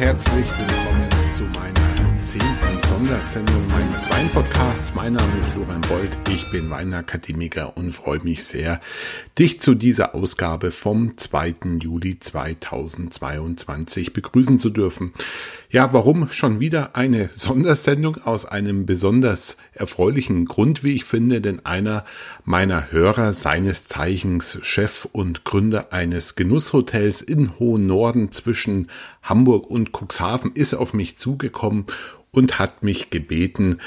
herzlich willkommen zu meiner zehnten Sondersendung meines Weinpodcasts. Mein Name ist Florian Bold, ich bin Weinakademiker und freue mich sehr, dich zu dieser Ausgabe vom 2. Juli 2022 begrüßen zu dürfen. Ja, warum schon wieder eine Sondersendung aus einem besonders erfreulichen Grund, wie ich finde, denn einer meiner Hörer, seines Zeichens Chef und Gründer eines Genusshotels in Hohen Norden zwischen Hamburg und Cuxhaven, ist auf mich zugekommen und hat mich gebeten,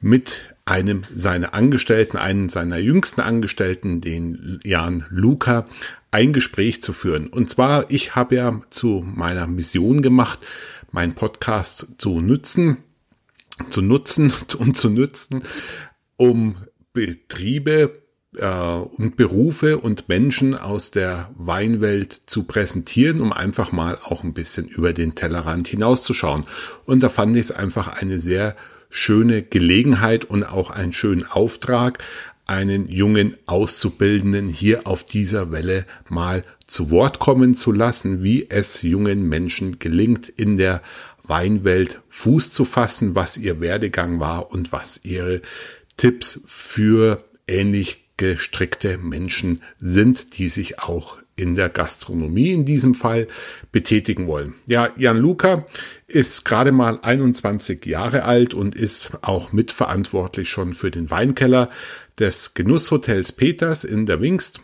mit einem seiner Angestellten, einen seiner jüngsten Angestellten, den Jan Luca, ein Gespräch zu führen. Und zwar, ich habe ja zu meiner Mission gemacht, meinen Podcast zu nutzen, zu nutzen und zu nützen, um Betriebe und Berufe und Menschen aus der Weinwelt zu präsentieren, um einfach mal auch ein bisschen über den Tellerrand hinauszuschauen. Und da fand ich es einfach eine sehr schöne Gelegenheit und auch einen schönen Auftrag, einen jungen Auszubildenden hier auf dieser Welle mal zu Wort kommen zu lassen, wie es jungen Menschen gelingt, in der Weinwelt Fuß zu fassen, was ihr Werdegang war und was ihre Tipps für ähnlich gestrickte Menschen sind, die sich auch in der Gastronomie in diesem Fall betätigen wollen. Ja, Jan Luca ist gerade mal 21 Jahre alt und ist auch mitverantwortlich schon für den Weinkeller des Genusshotels Peters in der Wingst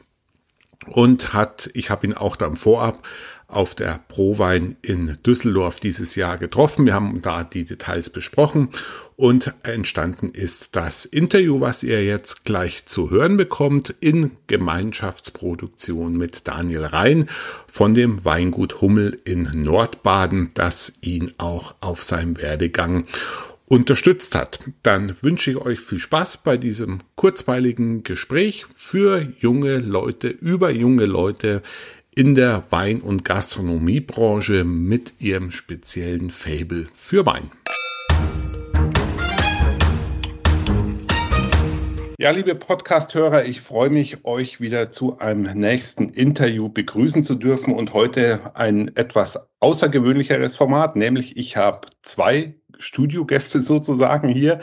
und hat, ich habe ihn auch dann vorab auf der Prowein in Düsseldorf dieses Jahr getroffen. Wir haben da die Details besprochen und entstanden ist das Interview, was ihr jetzt gleich zu hören bekommt, in Gemeinschaftsproduktion mit Daniel Rhein von dem Weingut Hummel in Nordbaden, das ihn auch auf seinem Werdegang unterstützt hat. Dann wünsche ich euch viel Spaß bei diesem kurzweiligen Gespräch für junge Leute, über junge Leute in der Wein- und Gastronomiebranche mit ihrem speziellen Fable für Wein. Ja, liebe Podcast-Hörer, ich freue mich, euch wieder zu einem nächsten Interview begrüßen zu dürfen und heute ein etwas außergewöhnlicheres Format, nämlich ich habe zwei Studiogäste sozusagen hier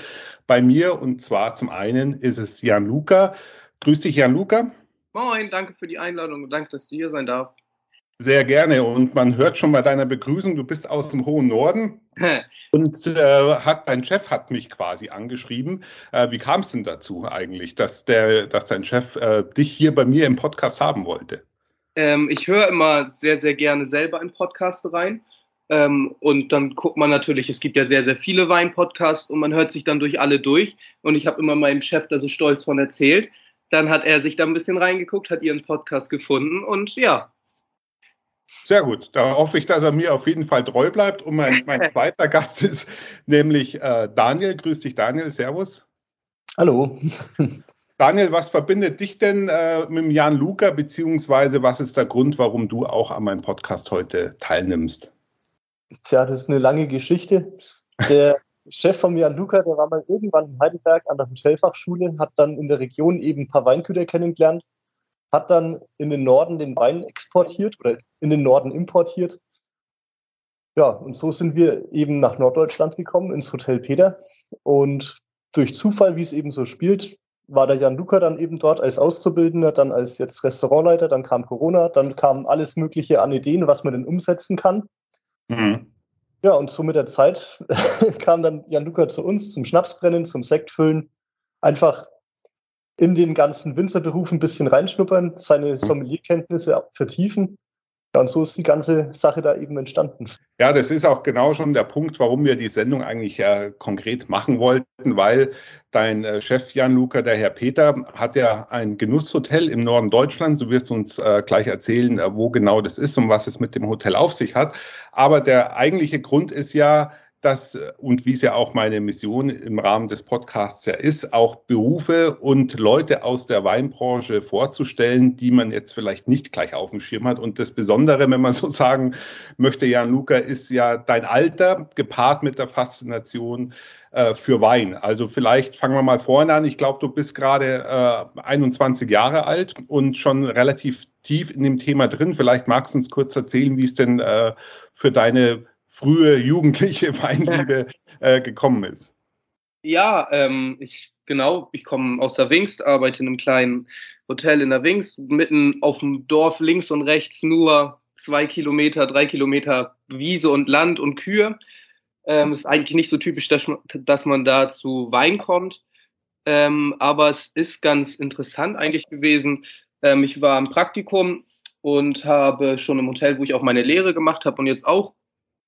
bei mir und zwar zum einen ist es Jan Luca. Grüß dich, Jan Luca. Moin, danke für die Einladung und danke, dass du hier sein darf. Sehr gerne. Und man hört schon bei deiner Begrüßung, du bist aus dem hohen Norden. und äh, hat, dein Chef hat mich quasi angeschrieben. Äh, wie kam es denn dazu eigentlich, dass, der, dass dein Chef äh, dich hier bei mir im Podcast haben wollte? Ähm, ich höre immer sehr, sehr gerne selber in Podcasts rein. Ähm, und dann guckt man natürlich, es gibt ja sehr, sehr viele Wein-Podcasts und man hört sich dann durch alle durch. Und ich habe immer meinem Chef da so stolz von erzählt. Dann hat er sich da ein bisschen reingeguckt, hat ihren Podcast gefunden und ja. Sehr gut. Da hoffe ich, dass er mir auf jeden Fall treu bleibt. Und mein, mein zweiter Gast ist nämlich äh, Daniel. Grüß dich, Daniel. Servus. Hallo. Daniel, was verbindet dich denn äh, mit dem Jan Luca, beziehungsweise was ist der Grund, warum du auch an meinem Podcast heute teilnimmst? Tja, das ist eine lange Geschichte. Der Chef von Jan Luca, der war mal irgendwann in Heidelberg an der Hotelfachschule, hat dann in der Region eben ein paar Weingüter kennengelernt, hat dann in den Norden den Wein exportiert oder in den Norden importiert. Ja, und so sind wir eben nach Norddeutschland gekommen, ins Hotel Peter. Und durch Zufall, wie es eben so spielt, war der Jan Luca dann eben dort als Auszubildender, dann als jetzt Restaurantleiter, dann kam Corona, dann kam alles Mögliche an Ideen, was man denn umsetzen kann. Mhm. Ja, und so mit der Zeit kam dann Jan Luca zu uns zum Schnapsbrennen, zum Sektfüllen. Einfach in den ganzen Winzerberuf ein bisschen reinschnuppern, seine mhm. Sommelierkenntnisse vertiefen ja, und so ist die ganze Sache da eben entstanden. Ja, das ist auch genau schon der Punkt, warum wir die Sendung eigentlich ja konkret machen wollten, weil dein äh, Chef Jan Luca, der Herr Peter, hat ja ein Genusshotel im Norden Deutschlands. Du wirst uns äh, gleich erzählen, äh, wo genau das ist und was es mit dem Hotel auf sich hat. Aber der eigentliche Grund ist ja, dass, und wie es ja auch meine Mission im Rahmen des Podcasts ja ist, auch Berufe und Leute aus der Weinbranche vorzustellen, die man jetzt vielleicht nicht gleich auf dem Schirm hat. Und das Besondere, wenn man so sagen möchte, Jan Luca, ist ja dein Alter gepaart mit der Faszination äh, für Wein. Also vielleicht fangen wir mal vorne an. Ich glaube, du bist gerade äh, 21 Jahre alt und schon relativ tief in dem Thema drin. Vielleicht magst du uns kurz erzählen, wie es denn äh, für deine frühe jugendliche Weinliebe äh, gekommen ist. Ja, ähm, ich genau, ich komme aus der Wingst, arbeite in einem kleinen Hotel in der Wingst, mitten auf dem Dorf links und rechts nur zwei Kilometer, drei Kilometer Wiese und Land und Kühe. Ähm, ist eigentlich nicht so typisch, dass, dass man da zu Wein kommt. Ähm, aber es ist ganz interessant eigentlich gewesen. Ähm, ich war im Praktikum und habe schon im Hotel, wo ich auch meine Lehre gemacht habe und jetzt auch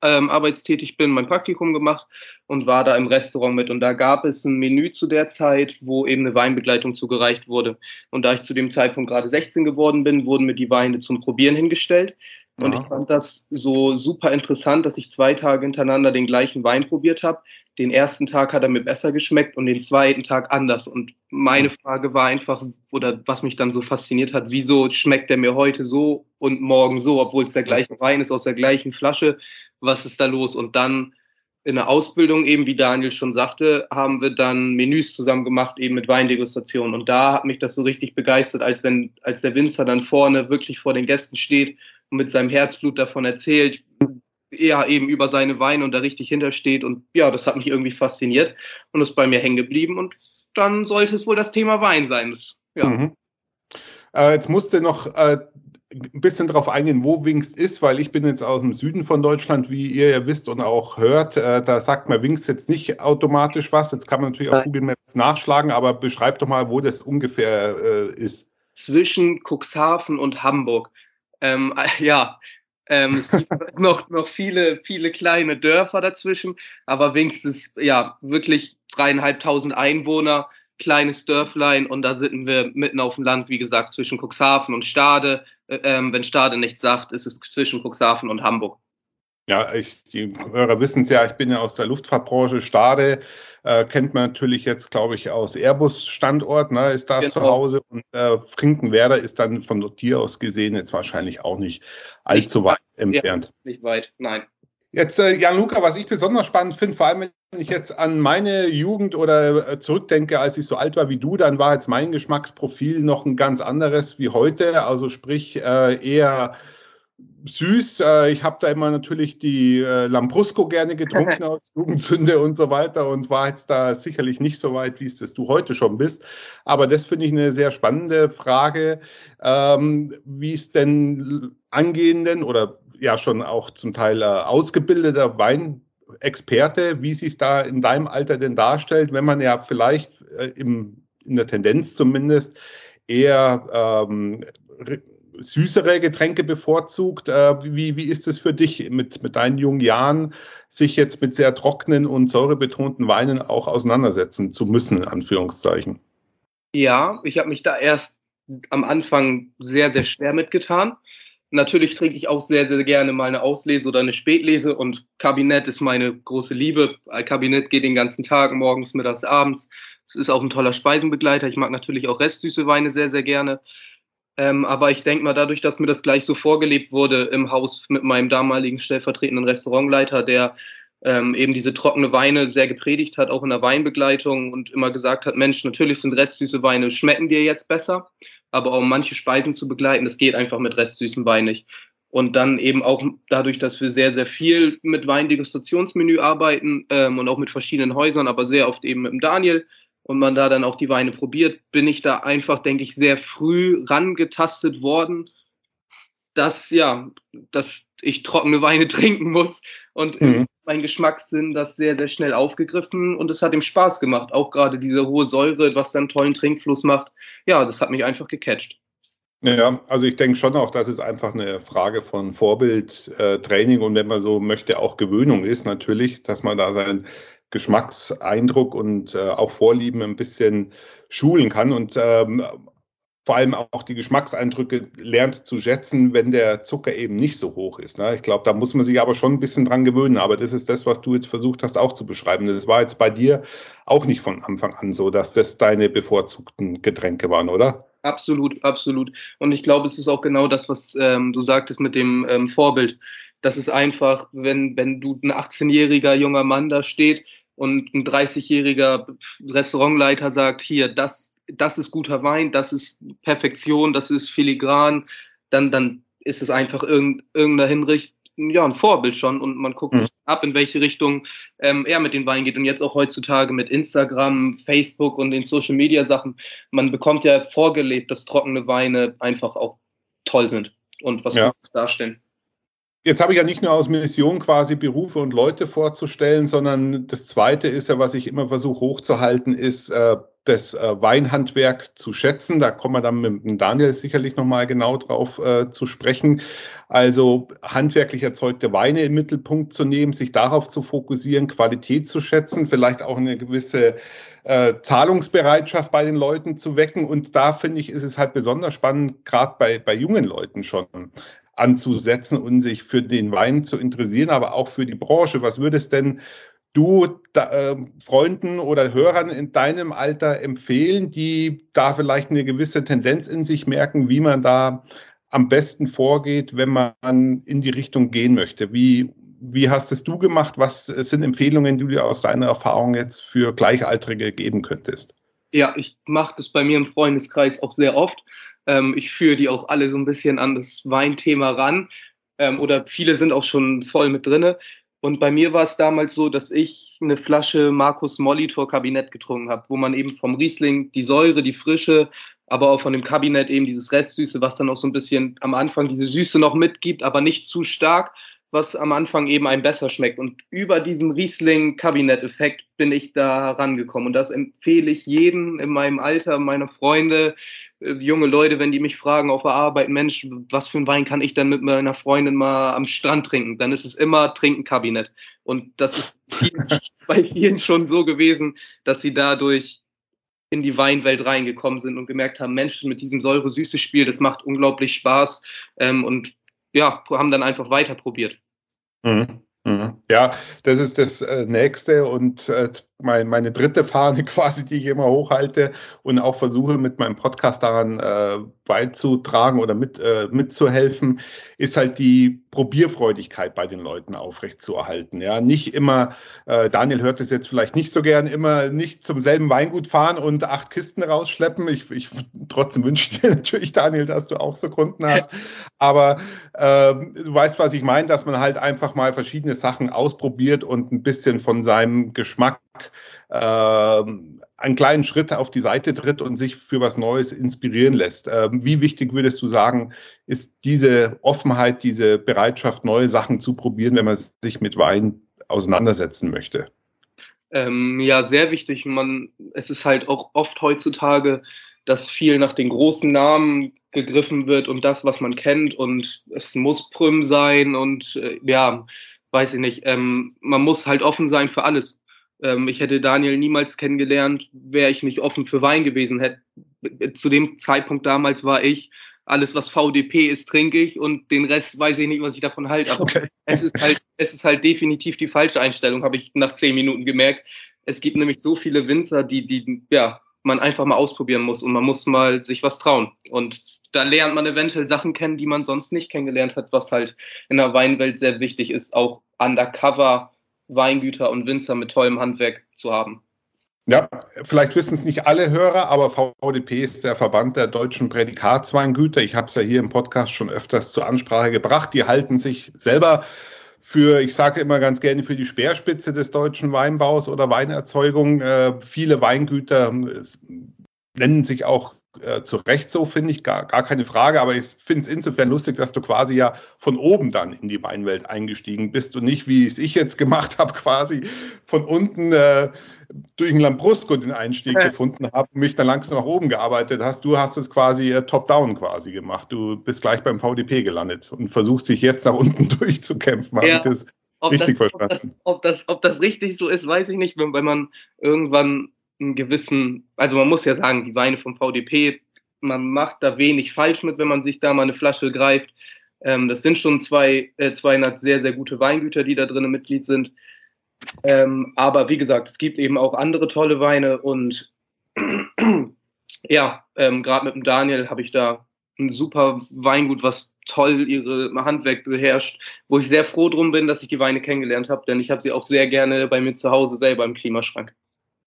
ähm, arbeitstätig bin, mein Praktikum gemacht und war da im Restaurant mit. Und da gab es ein Menü zu der Zeit, wo eben eine Weinbegleitung zugereicht wurde. Und da ich zu dem Zeitpunkt gerade 16 geworden bin, wurden mir die Weine zum Probieren hingestellt. Und ja. ich fand das so super interessant, dass ich zwei Tage hintereinander den gleichen Wein probiert habe. Den ersten Tag hat er mir besser geschmeckt und den zweiten Tag anders. Und meine Frage war einfach, oder was mich dann so fasziniert hat, wieso schmeckt er mir heute so und morgen so, obwohl es der gleiche Wein ist aus der gleichen Flasche. Was ist da los? Und dann in der Ausbildung, eben wie Daniel schon sagte, haben wir dann Menüs zusammen gemacht, eben mit Weindegustation. Und da hat mich das so richtig begeistert, als wenn, als der Winzer dann vorne wirklich vor den Gästen steht und mit seinem Herzblut davon erzählt, ja, eben über seine Weine und da richtig hintersteht. Und ja, das hat mich irgendwie fasziniert und ist bei mir hängen geblieben. Und dann sollte es wohl das Thema Wein sein. Das, ja. Mhm. Äh, jetzt musste noch äh, ein bisschen darauf eingehen, wo Wingst ist, weil ich bin jetzt aus dem Süden von Deutschland, wie ihr ja wisst und auch hört. Äh, da sagt man Wingst jetzt nicht automatisch was. Jetzt kann man natürlich auf Google Maps nachschlagen, aber beschreibt doch mal, wo das ungefähr äh, ist. Zwischen Cuxhaven und Hamburg. Ähm, ja, ähm, es gibt noch, noch viele, viele kleine Dörfer dazwischen, aber wenigstens, ja, wirklich dreieinhalbtausend Einwohner, kleines Dörflein und da sitzen wir mitten auf dem Land, wie gesagt, zwischen Cuxhaven und Stade. Äh, ähm, wenn Stade nichts sagt, ist es zwischen Cuxhaven und Hamburg. Ja, ich, die Hörer wissen es ja, ich bin ja aus der Luftfahrtbranche. Stade äh, kennt man natürlich jetzt, glaube ich, aus Airbus-Standort, ne, ist da genau. zu Hause. Und äh, Finkenwerder ist dann von hier aus gesehen jetzt wahrscheinlich auch nicht allzu nicht weit, entfernt. Ja, nicht weit, nein. Jetzt, äh, Jan Luca, was ich besonders spannend finde, vor allem wenn ich jetzt an meine Jugend oder äh, zurückdenke, als ich so alt war wie du, dann war jetzt mein Geschmacksprofil noch ein ganz anderes wie heute. Also sprich äh, eher süß. Äh, ich habe da immer natürlich die äh, Lambrusco gerne getrunken aus Jugendsünde und so weiter und war jetzt da sicherlich nicht so weit, wie es das du heute schon bist. Aber das finde ich eine sehr spannende Frage, ähm, wie es denn angehenden oder ja schon auch zum Teil äh, ausgebildeter Weinexperte, wie sie es da in deinem Alter denn darstellt, wenn man ja vielleicht im, in der Tendenz zumindest eher ähm, süßere Getränke bevorzugt. Äh, wie, wie ist es für dich mit, mit deinen jungen Jahren, sich jetzt mit sehr trockenen und säurebetonten Weinen auch auseinandersetzen zu müssen, in Anführungszeichen? Ja, ich habe mich da erst am Anfang sehr, sehr schwer mitgetan. Natürlich trinke ich auch sehr, sehr gerne mal eine Auslese oder eine Spätlese und Kabinett ist meine große Liebe. Kabinett geht den ganzen Tag, morgens, mittags, abends. Es ist auch ein toller Speisenbegleiter. Ich mag natürlich auch restsüße Weine sehr, sehr gerne. Ähm, aber ich denke mal, dadurch, dass mir das gleich so vorgelebt wurde im Haus mit meinem damaligen stellvertretenden Restaurantleiter, der ähm, eben diese trockene Weine sehr gepredigt hat, auch in der Weinbegleitung und immer gesagt hat, Mensch, natürlich sind restsüße Weine, schmecken dir jetzt besser, aber um manche Speisen zu begleiten, das geht einfach mit restsüßem Wein nicht. Und dann eben auch dadurch, dass wir sehr, sehr viel mit Weindegustationsmenü arbeiten ähm, und auch mit verschiedenen Häusern, aber sehr oft eben mit dem Daniel, und man da dann auch die Weine probiert, bin ich da einfach, denke ich, sehr früh rangetastet worden, dass ja, dass ich trockene Weine trinken muss und mhm. mein Geschmackssinn das sehr, sehr schnell aufgegriffen und es hat ihm Spaß gemacht. Auch gerade diese hohe Säure, was dann tollen Trinkfluss macht. Ja, das hat mich einfach gecatcht. Ja, also ich denke schon auch, dass es einfach eine Frage von Vorbildtraining äh, und wenn man so möchte, auch Gewöhnung ist natürlich, dass man da sein Geschmackseindruck und äh, auch Vorlieben ein bisschen schulen kann und ähm, vor allem auch die Geschmackseindrücke lernt zu schätzen, wenn der Zucker eben nicht so hoch ist. Ne? Ich glaube, da muss man sich aber schon ein bisschen dran gewöhnen. Aber das ist das, was du jetzt versucht hast auch zu beschreiben. Das war jetzt bei dir auch nicht von Anfang an so, dass das deine bevorzugten Getränke waren, oder? Absolut, absolut. Und ich glaube, es ist auch genau das, was ähm, du sagtest mit dem ähm, Vorbild. Das ist einfach, wenn, wenn du ein 18-jähriger junger Mann da steht, und ein 30-jähriger Restaurantleiter sagt, hier, das, das ist guter Wein, das ist Perfektion, das ist filigran, dann, dann ist es einfach irgendeiner Hinricht, ja ein Vorbild schon und man guckt mhm. sich ab, in welche Richtung ähm, er mit den Weinen geht. Und jetzt auch heutzutage mit Instagram, Facebook und den Social Media Sachen. Man bekommt ja vorgelebt, dass trockene Weine einfach auch toll sind und was ja. darstellen. Jetzt habe ich ja nicht nur aus Mission quasi Berufe und Leute vorzustellen, sondern das Zweite ist ja, was ich immer versuche hochzuhalten, ist äh, das äh, Weinhandwerk zu schätzen. Da kommen wir dann mit Daniel sicherlich nochmal genau drauf äh, zu sprechen. Also handwerklich erzeugte Weine im Mittelpunkt zu nehmen, sich darauf zu fokussieren, Qualität zu schätzen, vielleicht auch eine gewisse äh, Zahlungsbereitschaft bei den Leuten zu wecken. Und da finde ich, ist es halt besonders spannend, gerade bei, bei jungen Leuten schon anzusetzen und sich für den Wein zu interessieren, aber auch für die Branche. Was würdest denn du da, äh, Freunden oder Hörern in deinem Alter empfehlen, die da vielleicht eine gewisse Tendenz in sich merken, wie man da am besten vorgeht, wenn man in die Richtung gehen möchte? Wie, wie hast es du gemacht? Was sind Empfehlungen, die du aus deiner Erfahrung jetzt für Gleichaltrige geben könntest? Ja, ich mache das bei mir im Freundeskreis auch sehr oft. Ähm, ich führe die auch alle so ein bisschen an das Weinthema ran. Ähm, oder viele sind auch schon voll mit drinne. Und bei mir war es damals so, dass ich eine Flasche Markus Molitor Kabinett getrunken habe, wo man eben vom Riesling die Säure, die Frische, aber auch von dem Kabinett eben dieses Restsüße, was dann auch so ein bisschen am Anfang diese Süße noch mitgibt, aber nicht zu stark was am Anfang eben einem besser schmeckt. Und über diesen Riesling-Kabinett-Effekt bin ich da rangekommen. Und das empfehle ich jedem in meinem Alter, meine Freunde, äh, junge Leute, wenn die mich fragen auf der Arbeit, Mensch, was für ein Wein kann ich denn mit meiner Freundin mal am Strand trinken? Dann ist es immer Trinken-Kabinett. Und das ist bei vielen schon so gewesen, dass sie dadurch in die Weinwelt reingekommen sind und gemerkt haben, Mensch, mit diesem säure-süße-Spiel, das macht unglaublich Spaß. Ähm, und ja, haben dann einfach weiter probiert. Mhm. Mhm. Ja, das ist das äh, nächste und äh, mein, meine dritte Fahne quasi, die ich immer hochhalte und auch versuche mit meinem Podcast daran äh, beizutragen oder mit, äh, mitzuhelfen, ist halt die Probierfreudigkeit bei den Leuten aufrechtzuerhalten. Ja, nicht immer, äh, Daniel hört es jetzt vielleicht nicht so gern, immer nicht zum selben Weingut fahren und acht Kisten rausschleppen. Ich, ich trotzdem wünsche dir natürlich, Daniel, dass du auch so Kunden hast. Aber äh, du weißt, was ich meine, dass man halt einfach mal verschiedene Sachen ausprobiert und ein bisschen von seinem Geschmack einen kleinen Schritt auf die Seite tritt und sich für was Neues inspirieren lässt. Äh, wie wichtig würdest du sagen, ist diese Offenheit, diese Bereitschaft, neue Sachen zu probieren, wenn man sich mit Wein auseinandersetzen möchte? Ähm, ja, sehr wichtig. Man, es ist halt auch oft heutzutage, dass viel nach den großen Namen gegriffen wird und das, was man kennt und es muss Prüm sein und äh, ja, weiß ich nicht. Ähm, man muss halt offen sein für alles. Ähm, ich hätte Daniel niemals kennengelernt, wäre ich nicht offen für Wein gewesen. Hätte, zu dem Zeitpunkt damals war ich, alles was VDP ist, trinke ich und den Rest weiß ich nicht, was ich davon halte. Aber okay. es ist halt, es ist halt definitiv die falsche Einstellung, habe ich nach zehn Minuten gemerkt. Es gibt nämlich so viele Winzer, die, die, ja, man einfach mal ausprobieren muss und man muss mal sich was trauen. Und da lernt man eventuell Sachen kennen, die man sonst nicht kennengelernt hat, was halt in der Weinwelt sehr wichtig ist, auch undercover Weingüter und Winzer mit tollem Handwerk zu haben. Ja, vielleicht wissen es nicht alle Hörer, aber VDP ist der Verband der deutschen Prädikatsweingüter. Ich habe es ja hier im Podcast schon öfters zur Ansprache gebracht. Die halten sich selber für, ich sage immer ganz gerne, für die Speerspitze des deutschen Weinbaus oder Weinerzeugung. Äh, viele Weingüter äh, nennen sich auch äh, zu Recht so, finde ich, gar, gar keine Frage. Aber ich finde es insofern lustig, dass du quasi ja von oben dann in die Weinwelt eingestiegen bist und nicht, wie es ich jetzt gemacht habe, quasi von unten äh, durch den Lambrusco den Einstieg ja. gefunden habe und mich dann langsam nach oben gearbeitet hast. Du hast es quasi äh, top-down quasi gemacht. Du bist gleich beim VDP gelandet und versuchst dich jetzt nach unten durchzukämpfen. Ja. Habe ich das ob richtig das, verstanden? Ob das, ob, das, ob das richtig so ist, weiß ich nicht, wenn man irgendwann einen gewissen, also man muss ja sagen, die Weine vom VDP, man macht da wenig falsch mit, wenn man sich da mal eine Flasche greift. Ähm, das sind schon zwei, äh, 200 sehr, sehr gute Weingüter, die da drinnen Mitglied sind. Ähm, aber wie gesagt, es gibt eben auch andere tolle Weine und ja, ähm, gerade mit dem Daniel habe ich da ein super Weingut, was toll ihre Handwerk beherrscht, wo ich sehr froh drum bin, dass ich die Weine kennengelernt habe, denn ich habe sie auch sehr gerne bei mir zu Hause selber im Klimaschrank.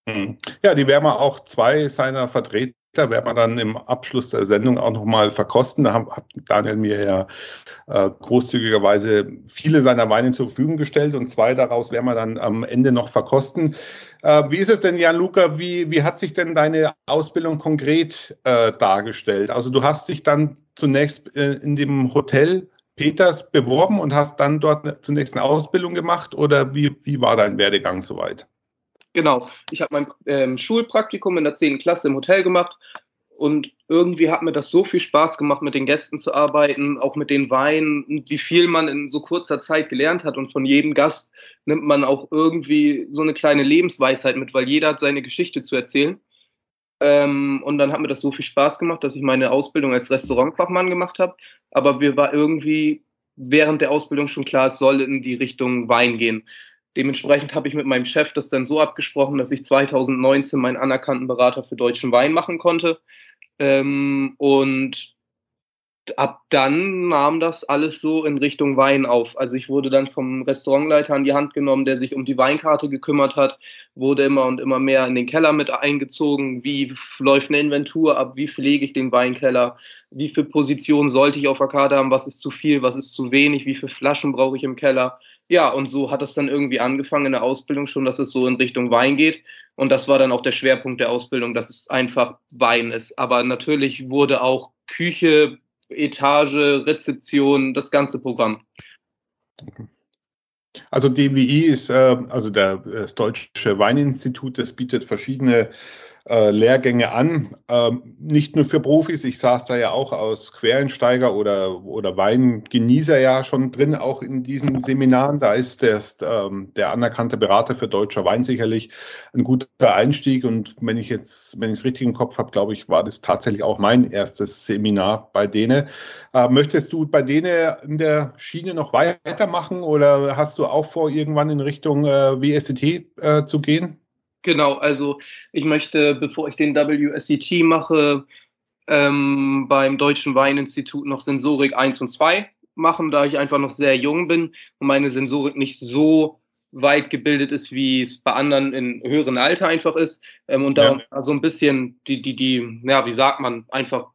Hm. Ja, die werden wir auch zwei seiner Vertreter werden wir dann im Abschluss der Sendung auch nochmal verkosten. Da hat Daniel mir ja äh, großzügigerweise viele seiner Weine zur Verfügung gestellt und zwei daraus werden wir dann am Ende noch verkosten. Äh, wie ist es denn, Jan-Luca, wie, wie hat sich denn deine Ausbildung konkret äh, dargestellt? Also du hast dich dann zunächst äh, in dem Hotel Peters beworben und hast dann dort zunächst eine Ausbildung gemacht oder wie, wie war dein Werdegang soweit? Genau, ich habe mein ähm, Schulpraktikum in der 10. Klasse im Hotel gemacht und irgendwie hat mir das so viel Spaß gemacht, mit den Gästen zu arbeiten, auch mit den Weinen, wie viel man in so kurzer Zeit gelernt hat. Und von jedem Gast nimmt man auch irgendwie so eine kleine Lebensweisheit mit, weil jeder hat seine Geschichte zu erzählen. Ähm, und dann hat mir das so viel Spaß gemacht, dass ich meine Ausbildung als Restaurantfachmann gemacht habe. Aber mir war irgendwie während der Ausbildung schon klar, es soll in die Richtung Wein gehen. Dementsprechend habe ich mit meinem Chef das dann so abgesprochen, dass ich 2019 meinen anerkannten Berater für deutschen Wein machen konnte. Ähm, und ab dann nahm das alles so in Richtung Wein auf. Also ich wurde dann vom Restaurantleiter an die Hand genommen, der sich um die Weinkarte gekümmert hat, wurde immer und immer mehr in den Keller mit eingezogen. Wie läuft eine Inventur ab? Wie pflege ich den Weinkeller? Wie viele Positionen sollte ich auf der Karte haben? Was ist zu viel? Was ist zu wenig? Wie viele Flaschen brauche ich im Keller? Ja, und so hat es dann irgendwie angefangen in der Ausbildung schon, dass es so in Richtung Wein geht. Und das war dann auch der Schwerpunkt der Ausbildung, dass es einfach Wein ist. Aber natürlich wurde auch Küche, Etage, Rezeption, das ganze Programm. Also DWI ist, äh, also das Deutsche Weininstitut, das bietet verschiedene äh, Lehrgänge an, ähm, nicht nur für Profis. Ich saß da ja auch aus Quereinsteiger oder, oder Weingenießer ja schon drin, auch in diesen Seminaren. Da ist der, ähm, der anerkannte Berater für deutscher Wein sicherlich ein guter Einstieg. Und wenn ich jetzt, wenn ich es richtig im Kopf habe, glaube ich, war das tatsächlich auch mein erstes Seminar bei denen. Äh, möchtest du bei denen in der Schiene noch weitermachen oder hast du auch vor, irgendwann in Richtung äh, WSET äh, zu gehen? Genau, also ich möchte, bevor ich den WSET mache, ähm, beim Deutschen Weininstitut noch Sensorik 1 und 2 machen, da ich einfach noch sehr jung bin und meine Sensorik nicht so weit gebildet ist, wie es bei anderen in höheren Alter einfach ist. Ähm, und da ja. so ein bisschen die, die, die, ja, wie sagt man, einfach,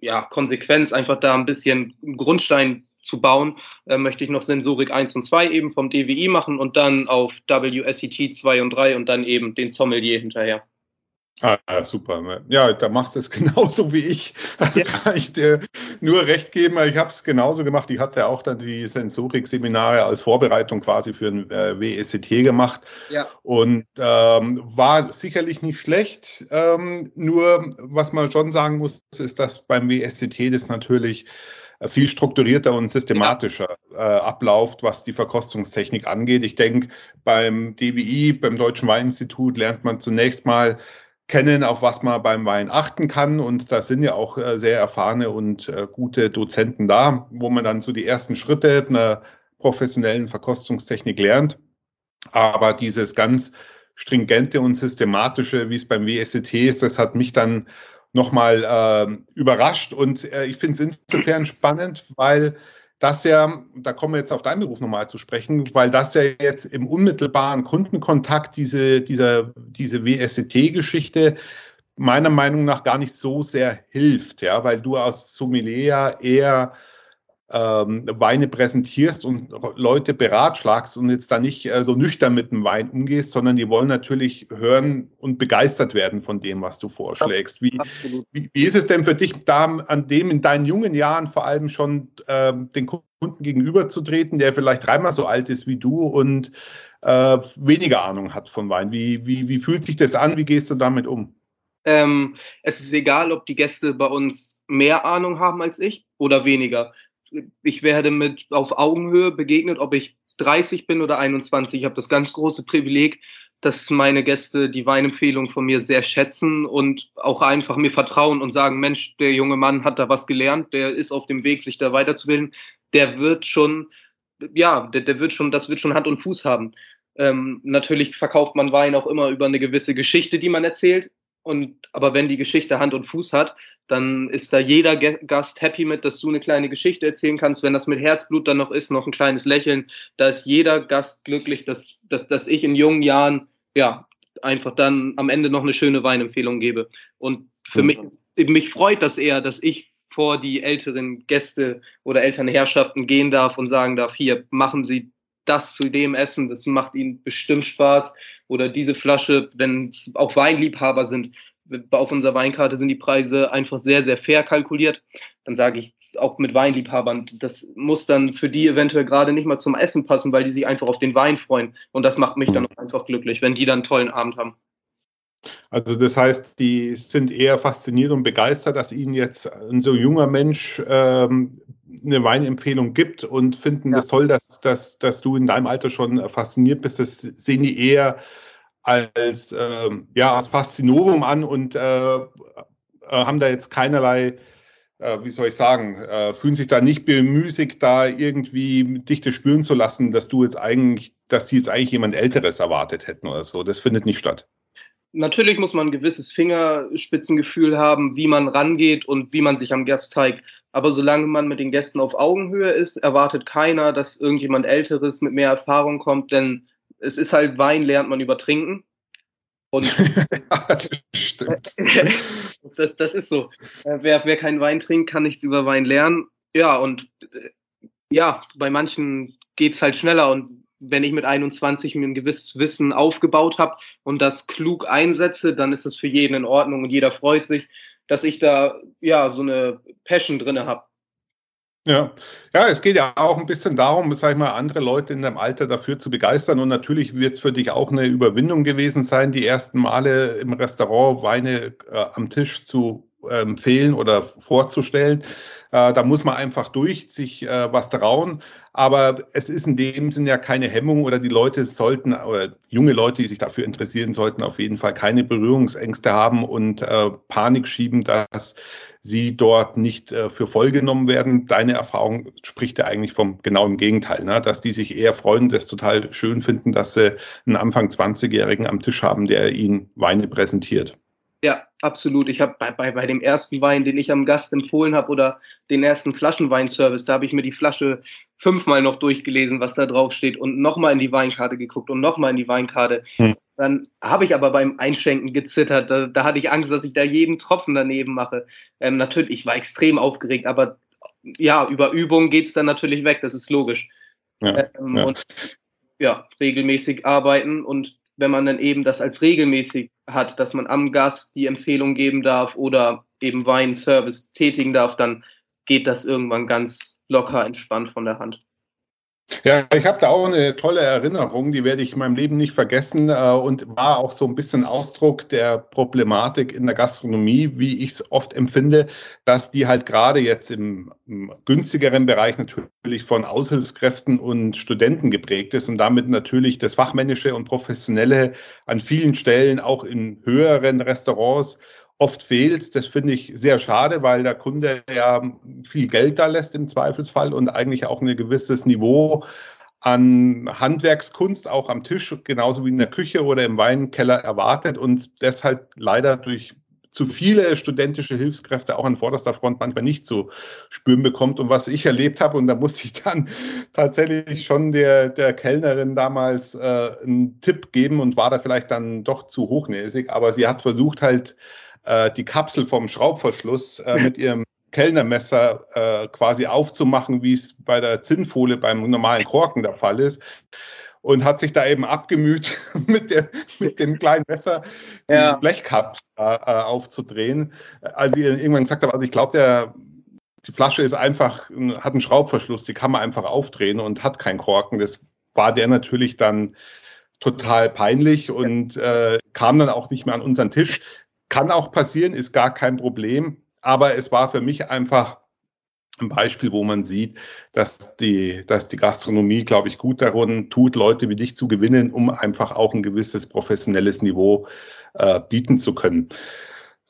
ja, Konsequenz, einfach da ein bisschen Grundstein zu bauen, äh, möchte ich noch Sensorik 1 und 2 eben vom DWI machen und dann auf WSET 2 und 3 und dann eben den Sommelier hinterher. Ah, super. Ja, da machst du es genauso wie ich. Also ja. kann ich dir nur recht geben. Ich habe es genauso gemacht. Ich hatte auch dann die Sensorik-Seminare als Vorbereitung quasi für ein äh, WSCT gemacht. Ja. Und ähm, war sicherlich nicht schlecht. Ähm, nur, was man schon sagen muss, ist, dass beim WSCT das natürlich viel strukturierter und systematischer äh, abläuft, was die Verkostungstechnik angeht. Ich denke, beim DWI, beim Deutschen Weininstitut, lernt man zunächst mal kennen, auf was man beim Wein achten kann. Und da sind ja auch äh, sehr erfahrene und äh, gute Dozenten da, wo man dann so die ersten Schritte einer professionellen Verkostungstechnik lernt. Aber dieses ganz stringente und systematische, wie es beim WSET ist, das hat mich dann nochmal äh, überrascht. Und äh, ich finde es insofern spannend, weil das ja, da kommen wir jetzt auf deinen Beruf nochmal zu sprechen, weil das ja jetzt im unmittelbaren Kundenkontakt diese, dieser, diese WSCT-Geschichte meiner Meinung nach gar nicht so sehr hilft, ja, weil du als Sommelier eher ähm, Weine präsentierst und Leute beratschlagst und jetzt da nicht äh, so nüchtern mit dem Wein umgehst, sondern die wollen natürlich hören und begeistert werden von dem, was du vorschlägst. Wie, wie, wie ist es denn für dich, da an dem in deinen jungen Jahren vor allem schon äh, den Kunden gegenüberzutreten, der vielleicht dreimal so alt ist wie du und äh, weniger Ahnung hat von Wein? Wie, wie, wie fühlt sich das an? Wie gehst du damit um? Ähm, es ist egal, ob die Gäste bei uns mehr Ahnung haben als ich oder weniger ich werde mit auf Augenhöhe begegnet, ob ich 30 bin oder 21. Ich habe das ganz große Privileg, dass meine Gäste die Weinempfehlung von mir sehr schätzen und auch einfach mir vertrauen und sagen, Mensch, der junge Mann hat da was gelernt, der ist auf dem Weg, sich da weiterzubilden, der wird schon, ja, der, der wird schon, das wird schon Hand und Fuß haben. Ähm, natürlich verkauft man Wein auch immer über eine gewisse Geschichte, die man erzählt. Und, aber wenn die Geschichte Hand und Fuß hat, dann ist da jeder Gast happy mit, dass du eine kleine Geschichte erzählen kannst. Wenn das mit Herzblut dann noch ist, noch ein kleines Lächeln, da ist jeder Gast glücklich, dass, dass, dass ich in jungen Jahren, ja, einfach dann am Ende noch eine schöne Weinempfehlung gebe. Und für mich mich freut das eher, dass ich vor die älteren Gäste oder Elternherrschaften gehen darf und sagen darf, hier machen Sie das zu dem Essen, das macht Ihnen bestimmt Spaß. Oder diese Flasche, wenn es auch Weinliebhaber sind, auf unserer Weinkarte sind die Preise einfach sehr, sehr fair kalkuliert. Dann sage ich auch mit Weinliebhabern, das muss dann für die eventuell gerade nicht mal zum Essen passen, weil die sich einfach auf den Wein freuen. Und das macht mich dann auch einfach glücklich, wenn die dann einen tollen Abend haben. Also das heißt, die sind eher fasziniert und begeistert, dass ihnen jetzt ein so junger Mensch ähm, eine Weinempfehlung gibt und finden ja. das toll, dass, dass, dass du in deinem Alter schon fasziniert bist. Das sehen die eher als, äh, ja, als Faszinovum an und äh, äh, haben da jetzt keinerlei, äh, wie soll ich sagen, äh, fühlen sich da nicht bemüßigt, da irgendwie dich das spüren zu lassen, dass du jetzt eigentlich, dass die jetzt eigentlich jemand Älteres erwartet hätten oder so. Das findet nicht statt. Natürlich muss man ein gewisses Fingerspitzengefühl haben, wie man rangeht und wie man sich am Gast zeigt. Aber solange man mit den Gästen auf Augenhöhe ist, erwartet keiner, dass irgendjemand Älteres mit mehr Erfahrung kommt, denn es ist halt Wein, lernt man über Trinken. Und ja, das stimmt. das, das ist so. Äh, wer, wer keinen Wein trinkt, kann nichts über Wein lernen. Ja, und äh, ja, bei manchen geht es halt schneller. Und wenn ich mit 21 mir ein gewisses Wissen aufgebaut habe und das klug einsetze, dann ist es für jeden in Ordnung und jeder freut sich, dass ich da ja so eine Passion drinne habe. Ja. ja, es geht ja auch ein bisschen darum, sag ich mal, andere Leute in deinem Alter dafür zu begeistern. Und natürlich wird es für dich auch eine Überwindung gewesen sein, die ersten Male im Restaurant Weine äh, am Tisch zu empfehlen oder vorzustellen. Äh, da muss man einfach durch, sich äh, was trauen. Aber es ist in dem Sinn ja keine Hemmung oder die Leute sollten, oder junge Leute, die sich dafür interessieren, sollten auf jeden Fall keine Berührungsängste haben und äh, Panik schieben, dass sie dort nicht äh, für voll genommen werden. Deine Erfahrung spricht ja eigentlich vom genau im Gegenteil, ne? dass die sich eher freuen, das total schön finden, dass sie einen Anfang 20-Jährigen am Tisch haben, der ihnen Weine präsentiert. Ja, absolut. Ich habe bei, bei, bei dem ersten Wein, den ich am Gast empfohlen habe, oder den ersten Flaschenweinservice, da habe ich mir die Flasche fünfmal noch durchgelesen, was da drauf steht und nochmal in die Weinkarte geguckt und nochmal in die Weinkarte. Hm. Dann habe ich aber beim Einschenken gezittert. Da, da, hatte ich Angst, dass ich da jeden Tropfen daneben mache. Ähm, natürlich, ich war extrem aufgeregt, aber ja, über Übung geht's dann natürlich weg, das ist logisch. Ja, ähm, ja. Und ja, regelmäßig arbeiten und wenn man dann eben das als regelmäßig hat, dass man am Gast die Empfehlung geben darf oder eben Weinservice tätigen darf, dann geht das irgendwann ganz locker entspannt von der Hand. Ja, ich habe da auch eine tolle Erinnerung, die werde ich in meinem Leben nicht vergessen äh, und war auch so ein bisschen Ausdruck der Problematik in der Gastronomie, wie ich es oft empfinde, dass die halt gerade jetzt im, im, günstigeren Bereich natürlich von Aushilfskräften und Studenten geprägt ist und damit natürlich das Fachmännische und Professionelle an vielen Stellen auch in höheren Restaurants oft fehlt. Das finde ich sehr schade, weil der Kunde ja viel Geld da lässt im Zweifelsfall und eigentlich auch ein gewisses Niveau an Handwerkskunst auch am Tisch, genauso wie in der Küche oder im Weinkeller erwartet und deshalb leider durch zu viele studentische Hilfskräfte auch an vorderster Front manchmal nicht zu spüren bekommt. Und was ich erlebt habe, und da muss ich dann tatsächlich schon der, der Kellnerin damals äh, einen Tipp geben und war da vielleicht dann doch zu hochnäsig, aber sie hat versucht halt äh, die Kapsel vom Schraubverschluss äh, mit ihrem Kellnermesser äh, quasi aufzumachen, wie es bei der Zinnfolie beim normalen Korken der Fall ist. Und hat sich da eben abgemüht, mit, der, mit dem kleinen Messer die ja. Blechkapsel äh, aufzudrehen. Als ich irgendwann gesagt habe, also ich glaube, die Flasche ist einfach, hat einen Schraubverschluss, die kann man einfach aufdrehen und hat keinen Korken. Das war der natürlich dann total peinlich und äh, kam dann auch nicht mehr an unseren Tisch. Kann auch passieren, ist gar kein Problem. Aber es war für mich einfach ein Beispiel, wo man sieht, dass die, dass die Gastronomie, glaube ich, gut daran tut, Leute wie dich zu gewinnen, um einfach auch ein gewisses professionelles Niveau äh, bieten zu können.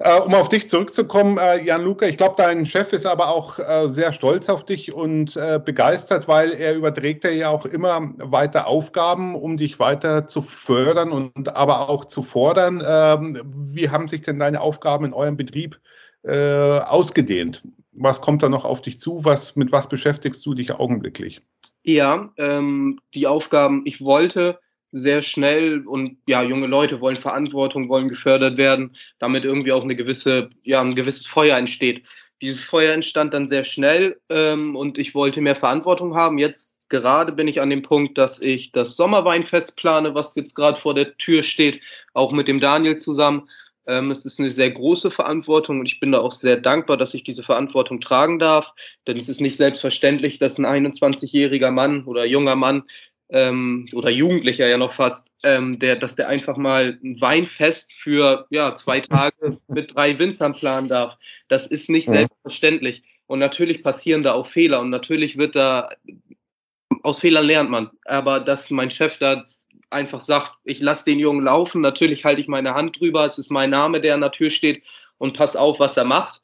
Äh, um auf dich zurückzukommen, äh, Jan Luca, ich glaube, dein Chef ist aber auch äh, sehr stolz auf dich und äh, begeistert, weil er überträgt ja auch immer weiter Aufgaben, um dich weiter zu fördern und aber auch zu fordern. Ähm, wie haben sich denn deine Aufgaben in eurem Betrieb äh, ausgedehnt? Was kommt da noch auf dich zu? Was, mit was beschäftigst du dich augenblicklich? Ja, ähm, die Aufgaben, ich wollte sehr schnell und ja, junge Leute wollen Verantwortung, wollen gefördert werden, damit irgendwie auch eine gewisse, ja, ein gewisses Feuer entsteht. Dieses Feuer entstand dann sehr schnell ähm, und ich wollte mehr Verantwortung haben. Jetzt gerade bin ich an dem Punkt, dass ich das Sommerweinfest plane, was jetzt gerade vor der Tür steht, auch mit dem Daniel zusammen. Ähm, es ist eine sehr große Verantwortung und ich bin da auch sehr dankbar, dass ich diese Verantwortung tragen darf. Denn es ist nicht selbstverständlich, dass ein 21-jähriger Mann oder junger Mann ähm, oder Jugendlicher ja noch fast, ähm, der, dass der einfach mal ein Weinfest für ja, zwei Tage mit drei Winzern planen darf. Das ist nicht ja. selbstverständlich. Und natürlich passieren da auch Fehler und natürlich wird da, aus Fehlern lernt man. Aber dass mein Chef da einfach sagt, ich lasse den Jungen laufen, natürlich halte ich meine Hand drüber, es ist mein Name, der an der Tür steht und pass auf, was er macht.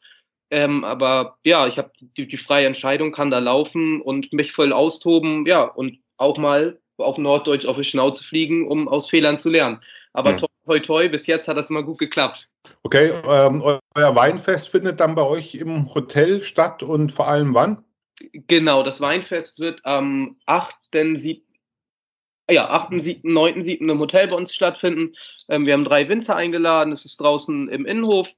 Ähm, aber ja, ich habe die, die, freie Entscheidung, kann da laufen und mich voll austoben, ja, und auch mal auf Norddeutsch auf die Schnauze fliegen, um aus Fehlern zu lernen. Aber hm. toi, toi, bis jetzt hat das immer gut geklappt. Okay, ähm, euer Weinfest findet dann bei euch im Hotel statt und vor allem wann? Genau, das Weinfest wird am 8., 7., ja, 8., 7., 9., 7. im Hotel bei uns stattfinden. Ähm, wir haben drei Winzer eingeladen, es ist draußen im Innenhof.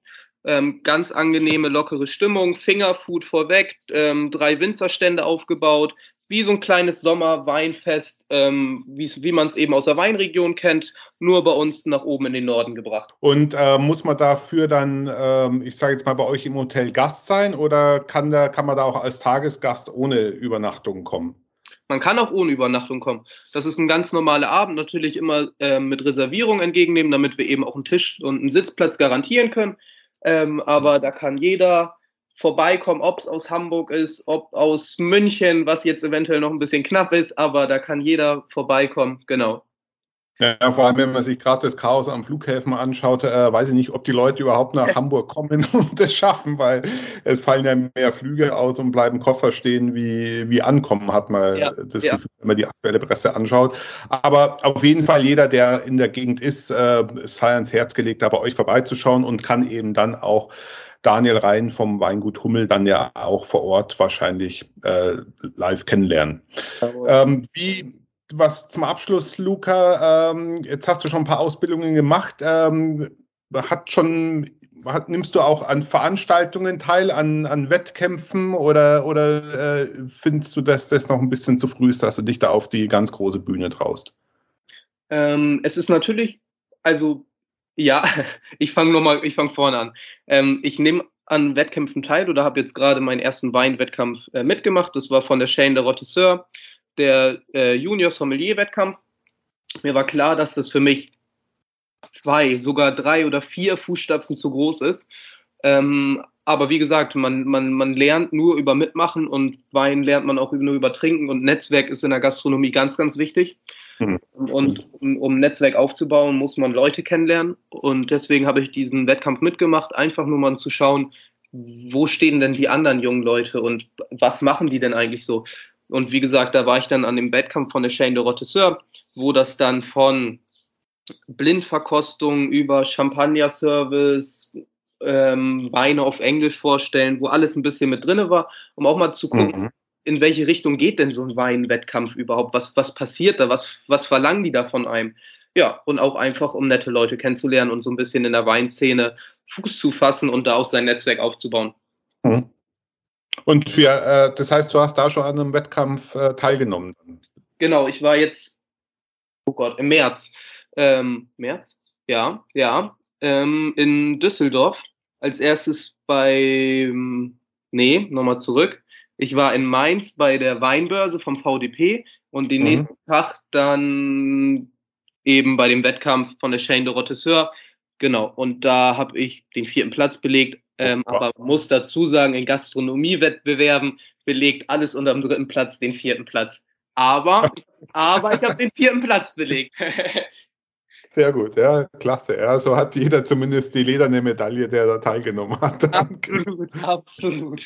Ähm, ganz angenehme, lockere Stimmung, Fingerfood vorweg, ähm, drei Winzerstände aufgebaut, wie so ein kleines Sommerweinfest, ähm, wie man es eben aus der Weinregion kennt, nur bei uns nach oben in den Norden gebracht. Und äh, muss man dafür dann, ähm, ich sage jetzt mal, bei euch im Hotel Gast sein oder kann, da, kann man da auch als Tagesgast ohne Übernachtung kommen? Man kann auch ohne Übernachtung kommen. Das ist ein ganz normaler Abend, natürlich immer äh, mit Reservierung entgegennehmen, damit wir eben auch einen Tisch und einen Sitzplatz garantieren können. Ähm, aber da kann jeder vorbeikommen, ob es aus Hamburg ist, ob aus München, was jetzt eventuell noch ein bisschen knapp ist, aber da kann jeder vorbeikommen, genau. Ja, vor allem, wenn man sich gerade das Chaos am Flughäfen anschaut, äh, weiß ich nicht, ob die Leute überhaupt nach Hamburg kommen und das schaffen, weil es fallen ja mehr Flüge aus und bleiben Koffer stehen, wie, wie ankommen, hat man ja, das ja. Gefühl, wenn man die aktuelle Presse anschaut. Aber auf jeden Fall jeder, der in der Gegend ist, äh, sei ans Herz gelegt, da bei euch vorbeizuschauen und kann eben dann auch Daniel Rhein vom Weingut Hummel dann ja auch vor Ort wahrscheinlich äh, live kennenlernen. Ähm, wie, was zum Abschluss, Luca, ähm, jetzt hast du schon ein paar Ausbildungen gemacht. Ähm, hat schon, hat, nimmst du auch an Veranstaltungen teil, an, an Wettkämpfen oder, oder äh, findest du, dass das noch ein bisschen zu früh ist, dass du dich da auf die ganz große Bühne traust? Ähm, es ist natürlich, also ja, ich fange nochmal, ich fange vorne an. Ähm, ich nehme an Wettkämpfen teil oder habe jetzt gerade meinen ersten Weinwettkampf äh, mitgemacht. Das war von der Chaîne de Rotisseur, der äh, Junior Sommelier Wettkampf. Mir war klar, dass das für mich zwei, sogar drei oder vier Fußstapfen zu groß ist. Ähm, aber wie gesagt, man, man, man lernt nur über Mitmachen und Wein lernt man auch nur über Trinken und Netzwerk ist in der Gastronomie ganz, ganz wichtig. Mhm. Und um, um ein Netzwerk aufzubauen, muss man Leute kennenlernen. Und deswegen habe ich diesen Wettkampf mitgemacht, einfach nur mal zu schauen, wo stehen denn die anderen jungen Leute und was machen die denn eigentlich so? Und wie gesagt, da war ich dann an dem Wettkampf von der Chaîne de Rotisseur, wo das dann von Blindverkostung über Champagner-Service, ähm, Weine auf Englisch vorstellen, wo alles ein bisschen mit drinne war, um auch mal zu gucken, mhm in welche Richtung geht denn so ein Weinwettkampf überhaupt? Was, was passiert da? Was, was verlangen die da von einem? Ja, und auch einfach, um nette Leute kennenzulernen und so ein bisschen in der Weinszene Fuß zu fassen und da auch sein Netzwerk aufzubauen. Mhm. Und für, äh, das heißt, du hast da schon an einem Wettkampf äh, teilgenommen? Genau, ich war jetzt, oh Gott, im März. Ähm, März? Ja, ja. Ähm, in Düsseldorf. Als erstes bei, nee, nochmal zurück. Ich war in Mainz bei der Weinbörse vom VDP und den mhm. nächsten Tag dann eben bei dem Wettkampf von der Chaîne de Rotisseur. Genau, und da habe ich den vierten Platz belegt. Ähm, oh, aber muss dazu sagen, in Gastronomiewettbewerben belegt alles unter dem dritten Platz den vierten Platz. Aber, aber ich habe den vierten Platz belegt. Sehr gut, ja, klasse. Ja, so hat jeder zumindest die lederne Medaille, der da teilgenommen hat. Absolut, absolut.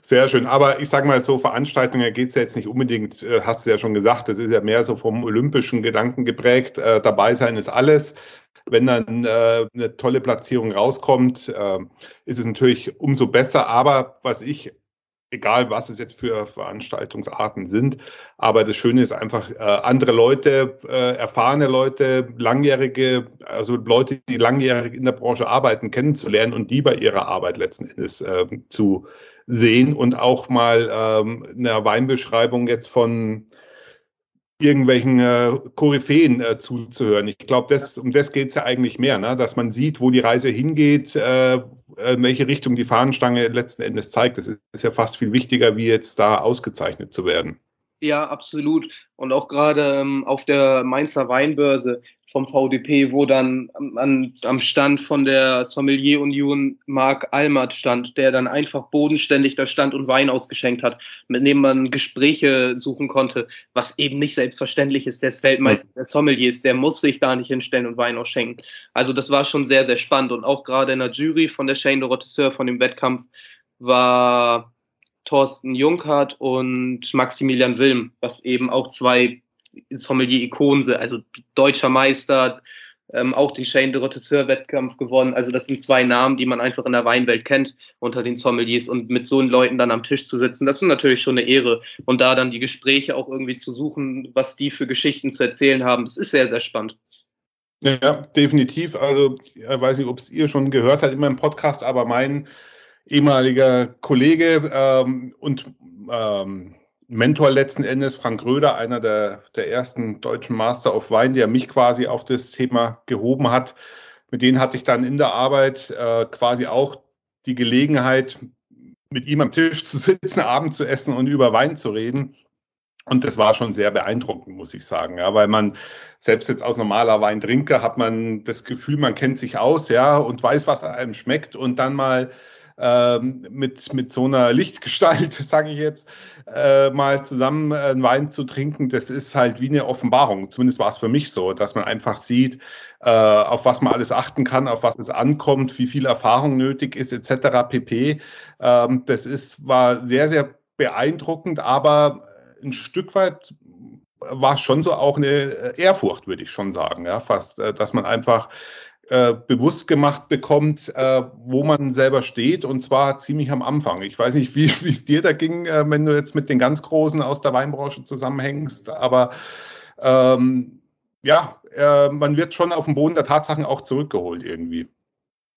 Sehr schön. Aber ich sage mal, so Veranstaltungen geht es ja jetzt nicht unbedingt, äh, hast du ja schon gesagt, das ist ja mehr so vom olympischen Gedanken geprägt. Äh, dabei sein ist alles. Wenn dann äh, eine tolle Platzierung rauskommt, äh, ist es natürlich umso besser. Aber was ich egal was es jetzt für Veranstaltungsarten sind. Aber das Schöne ist einfach, äh, andere Leute, äh, erfahrene Leute, langjährige, also Leute, die langjährig in der Branche arbeiten, kennenzulernen und die bei ihrer Arbeit letzten Endes zu sehen und auch mal ähm, eine Weinbeschreibung jetzt von irgendwelchen äh, Koryphäen äh, zuzuhören. Ich glaube, das, um das geht es ja eigentlich mehr, ne? dass man sieht, wo die Reise hingeht, äh, in welche Richtung die Fahnenstange letzten Endes zeigt. Das ist, ist ja fast viel wichtiger, wie jetzt da ausgezeichnet zu werden. Ja, absolut. Und auch gerade ähm, auf der Mainzer Weinbörse vom VDP, wo dann an, am Stand von der Sommelier Union Marc Almert stand, der dann einfach bodenständig da stand und Wein ausgeschenkt hat, mit dem man Gespräche suchen konnte, was eben nicht selbstverständlich ist. Der ist Weltmeister der Sommeliers, der muss sich da nicht hinstellen und Wein ausschenken. Also das war schon sehr, sehr spannend. Und auch gerade in der Jury von der Shane de Rotisseur von dem Wettkampf war Thorsten Junkert und Maximilian Wilm, was eben auch zwei Sommelier-Ikonen sind, also deutscher Meister, ähm, auch den Shane de Rotisseur-Wettkampf gewonnen. Also das sind zwei Namen, die man einfach in der Weinwelt kennt unter den Sommeliers und mit so Leuten dann am Tisch zu sitzen, das ist natürlich schon eine Ehre. Und da dann die Gespräche auch irgendwie zu suchen, was die für Geschichten zu erzählen haben, das ist sehr, sehr spannend. Ja, definitiv. Also ich weiß nicht, ob es ihr schon gehört habt in meinem Podcast, aber mein ehemaliger Kollege ähm, und ähm, Mentor letzten Endes, Frank Röder, einer der, der ersten deutschen Master of Wine, der mich quasi auf das Thema gehoben hat. Mit denen hatte ich dann in der Arbeit äh, quasi auch die Gelegenheit, mit ihm am Tisch zu sitzen, Abend zu essen und über Wein zu reden. Und das war schon sehr beeindruckend, muss ich sagen, ja, weil man selbst jetzt aus normaler Weintrinker hat man das Gefühl, man kennt sich aus, ja, und weiß, was einem schmeckt und dann mal ähm, mit, mit so einer Lichtgestalt, sage ich jetzt, äh, mal zusammen einen Wein zu trinken, das ist halt wie eine Offenbarung. Zumindest war es für mich so, dass man einfach sieht, äh, auf was man alles achten kann, auf was es ankommt, wie viel Erfahrung nötig ist, etc. pp. Ähm, das ist, war sehr, sehr beeindruckend, aber ein Stück weit war es schon so auch eine Ehrfurcht, würde ich schon sagen, ja, fast, äh, dass man einfach äh, bewusst gemacht bekommt, äh, wo man selber steht und zwar ziemlich am Anfang. Ich weiß nicht, wie es dir da ging, äh, wenn du jetzt mit den ganz Großen aus der Weinbranche zusammenhängst, aber ähm, ja, äh, man wird schon auf den Boden der Tatsachen auch zurückgeholt irgendwie.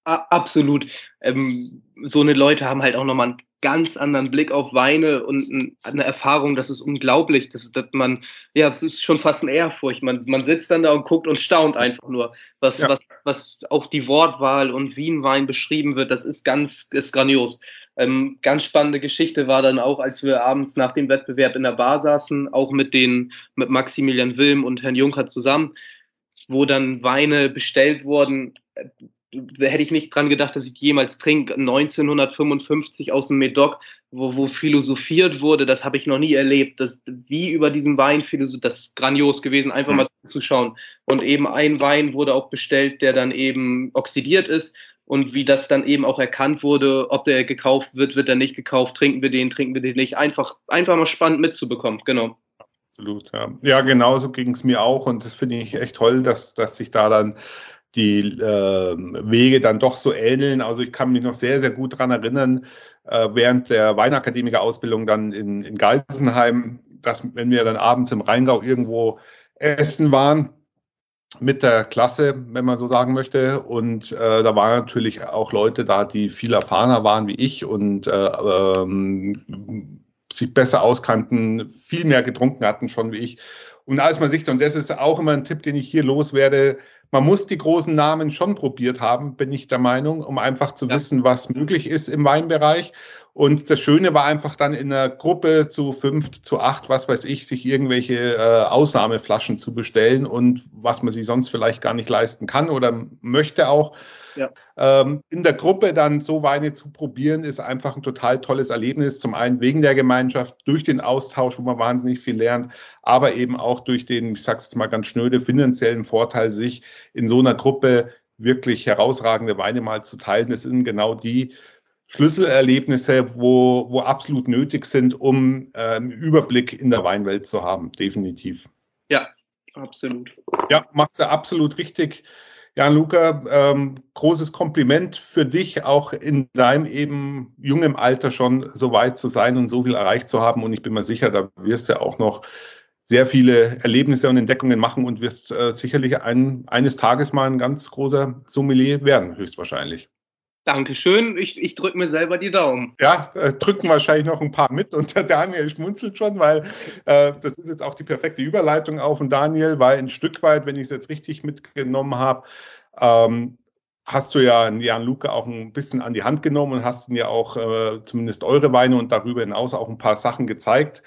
Absolut. Ähm, so eine Leute haben halt auch nochmal einen ganz anderen Blick auf Weine und eine Erfahrung, das ist unglaublich. Das, dass man, ja, es ist schon fast eine Ehrfurcht. Man, man sitzt dann da und guckt und staunt einfach nur, was, ja. was, was auch die Wortwahl und wie ein Wein beschrieben wird. Das ist ganz, ist grandios. Ähm, ganz spannende Geschichte war dann auch, als wir abends nach dem Wettbewerb in der Bar saßen, auch mit den, mit Maximilian Wilm und Herrn Juncker zusammen, wo dann Weine bestellt wurden hätte ich nicht dran gedacht, dass ich jemals trinke. 1955 aus dem Medoc, wo, wo philosophiert wurde, das habe ich noch nie erlebt. Das, wie über diesen Wein philosophiert, das ist grandios gewesen, einfach mal zu schauen. Und eben ein Wein wurde auch bestellt, der dann eben oxidiert ist. Und wie das dann eben auch erkannt wurde, ob der gekauft wird, wird er nicht gekauft, trinken wir den, trinken wir den nicht. Einfach, einfach mal spannend mitzubekommen, genau. Absolut, ja. Ja, genau so ging es mir auch. Und das finde ich echt toll, dass, dass sich da dann die äh, Wege dann doch so ähneln. Also ich kann mich noch sehr, sehr gut dran erinnern, äh, während der Weinakademiker-Ausbildung dann in, in Geisenheim, dass wenn wir dann abends im Rheingau irgendwo essen waren, mit der Klasse, wenn man so sagen möchte. Und äh, da waren natürlich auch Leute da, die viel erfahrener waren wie ich und äh, ähm, sich besser auskannten, viel mehr getrunken hatten schon wie ich. Und als man sich, und das ist auch immer ein Tipp, den ich hier loswerde, man muss die großen Namen schon probiert haben, bin ich der Meinung, um einfach zu ja. wissen, was möglich ist im Weinbereich. Und das Schöne war einfach dann in einer Gruppe zu fünf, zu acht, was weiß ich, sich irgendwelche äh, Ausnahmeflaschen zu bestellen und was man sich sonst vielleicht gar nicht leisten kann oder möchte auch. Ja. Ähm, in der Gruppe dann so Weine zu probieren, ist einfach ein total tolles Erlebnis. Zum einen wegen der Gemeinschaft, durch den Austausch, wo man wahnsinnig viel lernt, aber eben auch durch den, ich sag's jetzt mal ganz schnöde, finanziellen Vorteil, sich in so einer Gruppe wirklich herausragende Weine mal zu teilen. Das sind genau die Schlüsselerlebnisse, wo, wo absolut nötig sind, um ähm, Überblick in der Weinwelt zu haben, definitiv. Ja, absolut. Ja, machst du absolut richtig. Ja, Luca, ähm, großes Kompliment für dich, auch in deinem eben jungen Alter schon so weit zu sein und so viel erreicht zu haben. Und ich bin mir sicher, da wirst du auch noch sehr viele Erlebnisse und Entdeckungen machen und wirst äh, sicherlich ein, eines Tages mal ein ganz großer Sommelier werden, höchstwahrscheinlich. Dankeschön. Ich, ich drücke mir selber die Daumen. Ja, äh, drücken wahrscheinlich noch ein paar mit und der Daniel schmunzelt schon, weil äh, das ist jetzt auch die perfekte Überleitung auf. Und Daniel, weil ein Stück weit, wenn ich es jetzt richtig mitgenommen habe, ähm, hast du ja Jan Luca auch ein bisschen an die Hand genommen und hast ihn ja auch äh, zumindest eure Weine und darüber hinaus auch ein paar Sachen gezeigt.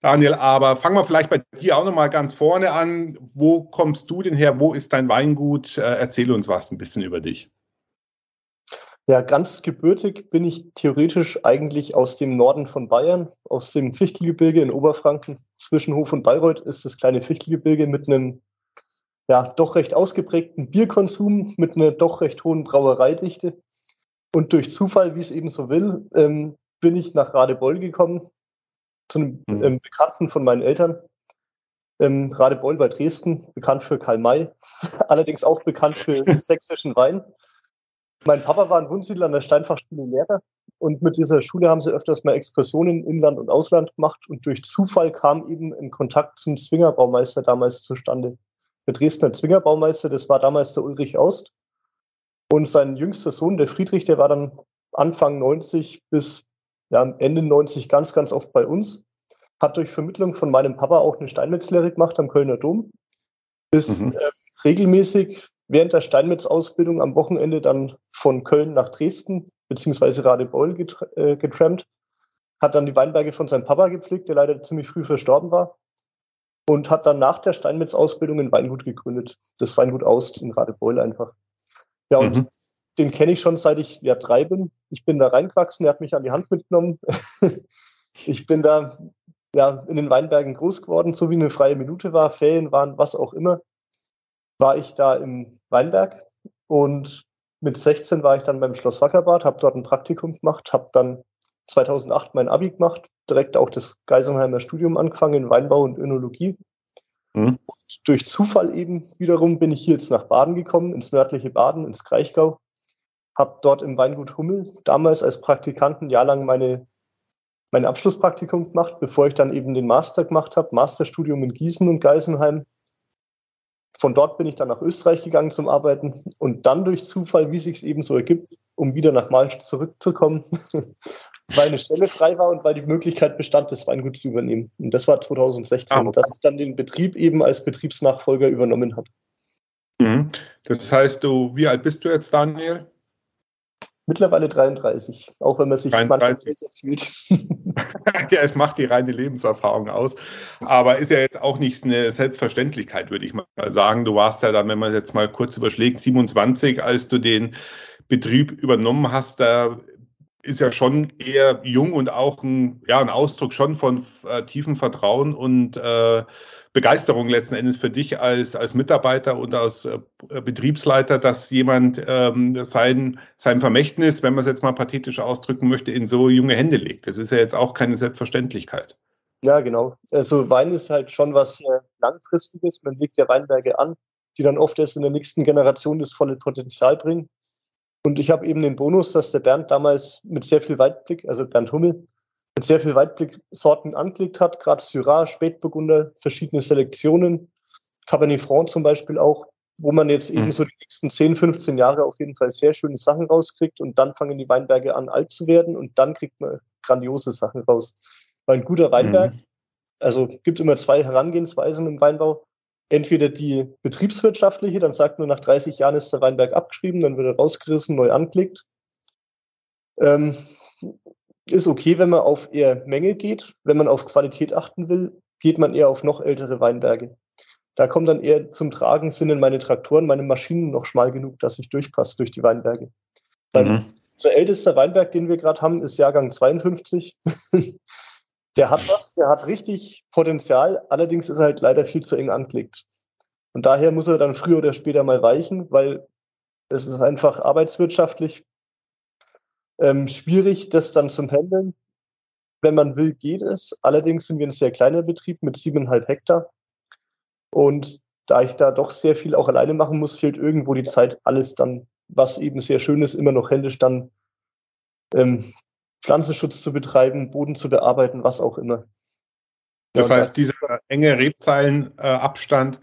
Daniel, aber fangen wir vielleicht bei dir auch nochmal ganz vorne an. Wo kommst du denn her? Wo ist dein Weingut? Äh, erzähl uns was ein bisschen über dich. Ja, ganz gebürtig bin ich theoretisch eigentlich aus dem Norden von Bayern, aus dem Fichtelgebirge in Oberfranken. Zwischen Hof und Bayreuth ist das kleine Fichtelgebirge mit einem ja, doch recht ausgeprägten Bierkonsum, mit einer doch recht hohen Brauereidichte. Und durch Zufall, wie es eben so will, ähm, bin ich nach Radebeul gekommen, zu einem mhm. ähm, Bekannten von meinen Eltern. Ähm, Radebeul bei Dresden, bekannt für Karl May, allerdings auch bekannt für sächsischen Wein. Mein Papa war ein Wunsiedler an der Steinfachschule Lehrer und mit dieser Schule haben sie öfters mal Exkursionen in Inland und Ausland gemacht und durch Zufall kam eben ein Kontakt zum Zwingerbaumeister damals zustande. Der Dresdner Zwingerbaumeister, das war damals der Ulrich Aust und sein jüngster Sohn, der Friedrich, der war dann Anfang 90 bis ja, Ende 90 ganz, ganz oft bei uns, hat durch Vermittlung von meinem Papa auch eine Steinmetzlehre gemacht am Kölner Dom, ist mhm. äh, regelmäßig während der Steinmetz-Ausbildung am Wochenende dann von Köln nach Dresden beziehungsweise Radebeul äh, getrampt, hat dann die Weinberge von seinem Papa gepflegt, der leider ziemlich früh verstorben war und hat dann nach der Steinmetz-Ausbildung ein Weingut gegründet, das Weingut Aust in Radebeul einfach. Ja, und mhm. den kenne ich schon seit ich ja drei bin. Ich bin da reingewachsen, er hat mich an die Hand mitgenommen. ich bin da ja in den Weinbergen groß geworden, so wie eine freie Minute war, Ferien waren, was auch immer war ich da im Weinberg und mit 16 war ich dann beim Schloss Wackerbad, habe dort ein Praktikum gemacht, habe dann 2008 mein Abi gemacht, direkt auch das Geisenheimer Studium angefangen in Weinbau und Önologie. Mhm. durch Zufall eben wiederum bin ich hier jetzt nach Baden gekommen, ins nördliche Baden, ins Kraichgau. Habe dort im Weingut Hummel damals als Praktikant ein Jahr lang meine, mein Abschlusspraktikum gemacht, bevor ich dann eben den Master gemacht habe, Masterstudium in Gießen und Geisenheim von dort bin ich dann nach Österreich gegangen zum Arbeiten und dann durch Zufall, wie sich es eben so ergibt, um wieder nach Malsch zurückzukommen, weil eine Stelle frei war und weil die Möglichkeit bestand, das Weingut zu übernehmen. Und das war 2016, ah, okay. dass ich dann den Betrieb eben als Betriebsnachfolger übernommen habe. Mhm. Das heißt, du, wie alt bist du jetzt, Daniel? Mittlerweile 33, auch wenn man sich 33. manchmal fühlt. ja, es macht die reine Lebenserfahrung aus. Aber ist ja jetzt auch nicht eine Selbstverständlichkeit, würde ich mal sagen. Du warst ja dann, wenn man jetzt mal kurz überschlägt, 27, als du den Betrieb übernommen hast. Da ist ja schon eher jung und auch ein, ja, ein Ausdruck schon von äh, tiefem Vertrauen und äh, Begeisterung letzten Endes für dich als, als Mitarbeiter und als äh, Betriebsleiter, dass jemand ähm, sein, sein Vermächtnis, wenn man es jetzt mal pathetisch ausdrücken möchte, in so junge Hände legt. Das ist ja jetzt auch keine Selbstverständlichkeit. Ja, genau. Also Wein ist halt schon was äh, Langfristiges. Man legt ja Weinberge an, die dann oft erst in der nächsten Generation das volle Potenzial bringen. Und ich habe eben den Bonus, dass der Bernd damals mit sehr viel Weitblick, also Bernd Hummel, mit sehr viel Weitblick-Sorten angelegt hat, gerade Syrah, Spätburgunder, verschiedene Selektionen, Cabernet Franc zum Beispiel auch, wo man jetzt mhm. eben so die nächsten 10, 15 Jahre auf jeden Fall sehr schöne Sachen rauskriegt und dann fangen die Weinberge an alt zu werden und dann kriegt man grandiose Sachen raus. Weil ein guter Weinberg, mhm. also gibt immer zwei Herangehensweisen im Weinbau. Entweder die betriebswirtschaftliche, dann sagt man, nach 30 Jahren ist der Weinberg abgeschrieben, dann wird er rausgerissen, neu angelegt. Ähm, ist okay, wenn man auf eher Menge geht. Wenn man auf Qualität achten will, geht man eher auf noch ältere Weinberge. Da kommt dann eher zum Tragen, sind in meine Traktoren, meine Maschinen noch schmal genug, dass ich durchpasse durch die Weinberge. Mhm. Der älteste Weinberg, den wir gerade haben, ist Jahrgang 52. der hat was, der hat richtig Potenzial, allerdings ist er halt leider viel zu eng angelegt. Und daher muss er dann früher oder später mal weichen, weil es ist einfach arbeitswirtschaftlich ähm, schwierig, das dann zum Handeln. Wenn man will, geht es. Allerdings sind wir ein sehr kleiner Betrieb mit siebeneinhalb Hektar. Und da ich da doch sehr viel auch alleine machen muss, fehlt irgendwo die Zeit, alles dann, was eben sehr schön ist, immer noch händisch dann ähm, Pflanzenschutz zu betreiben, Boden zu bearbeiten, was auch immer. Das ja, heißt, das dieser enge Rebzeilenabstand äh,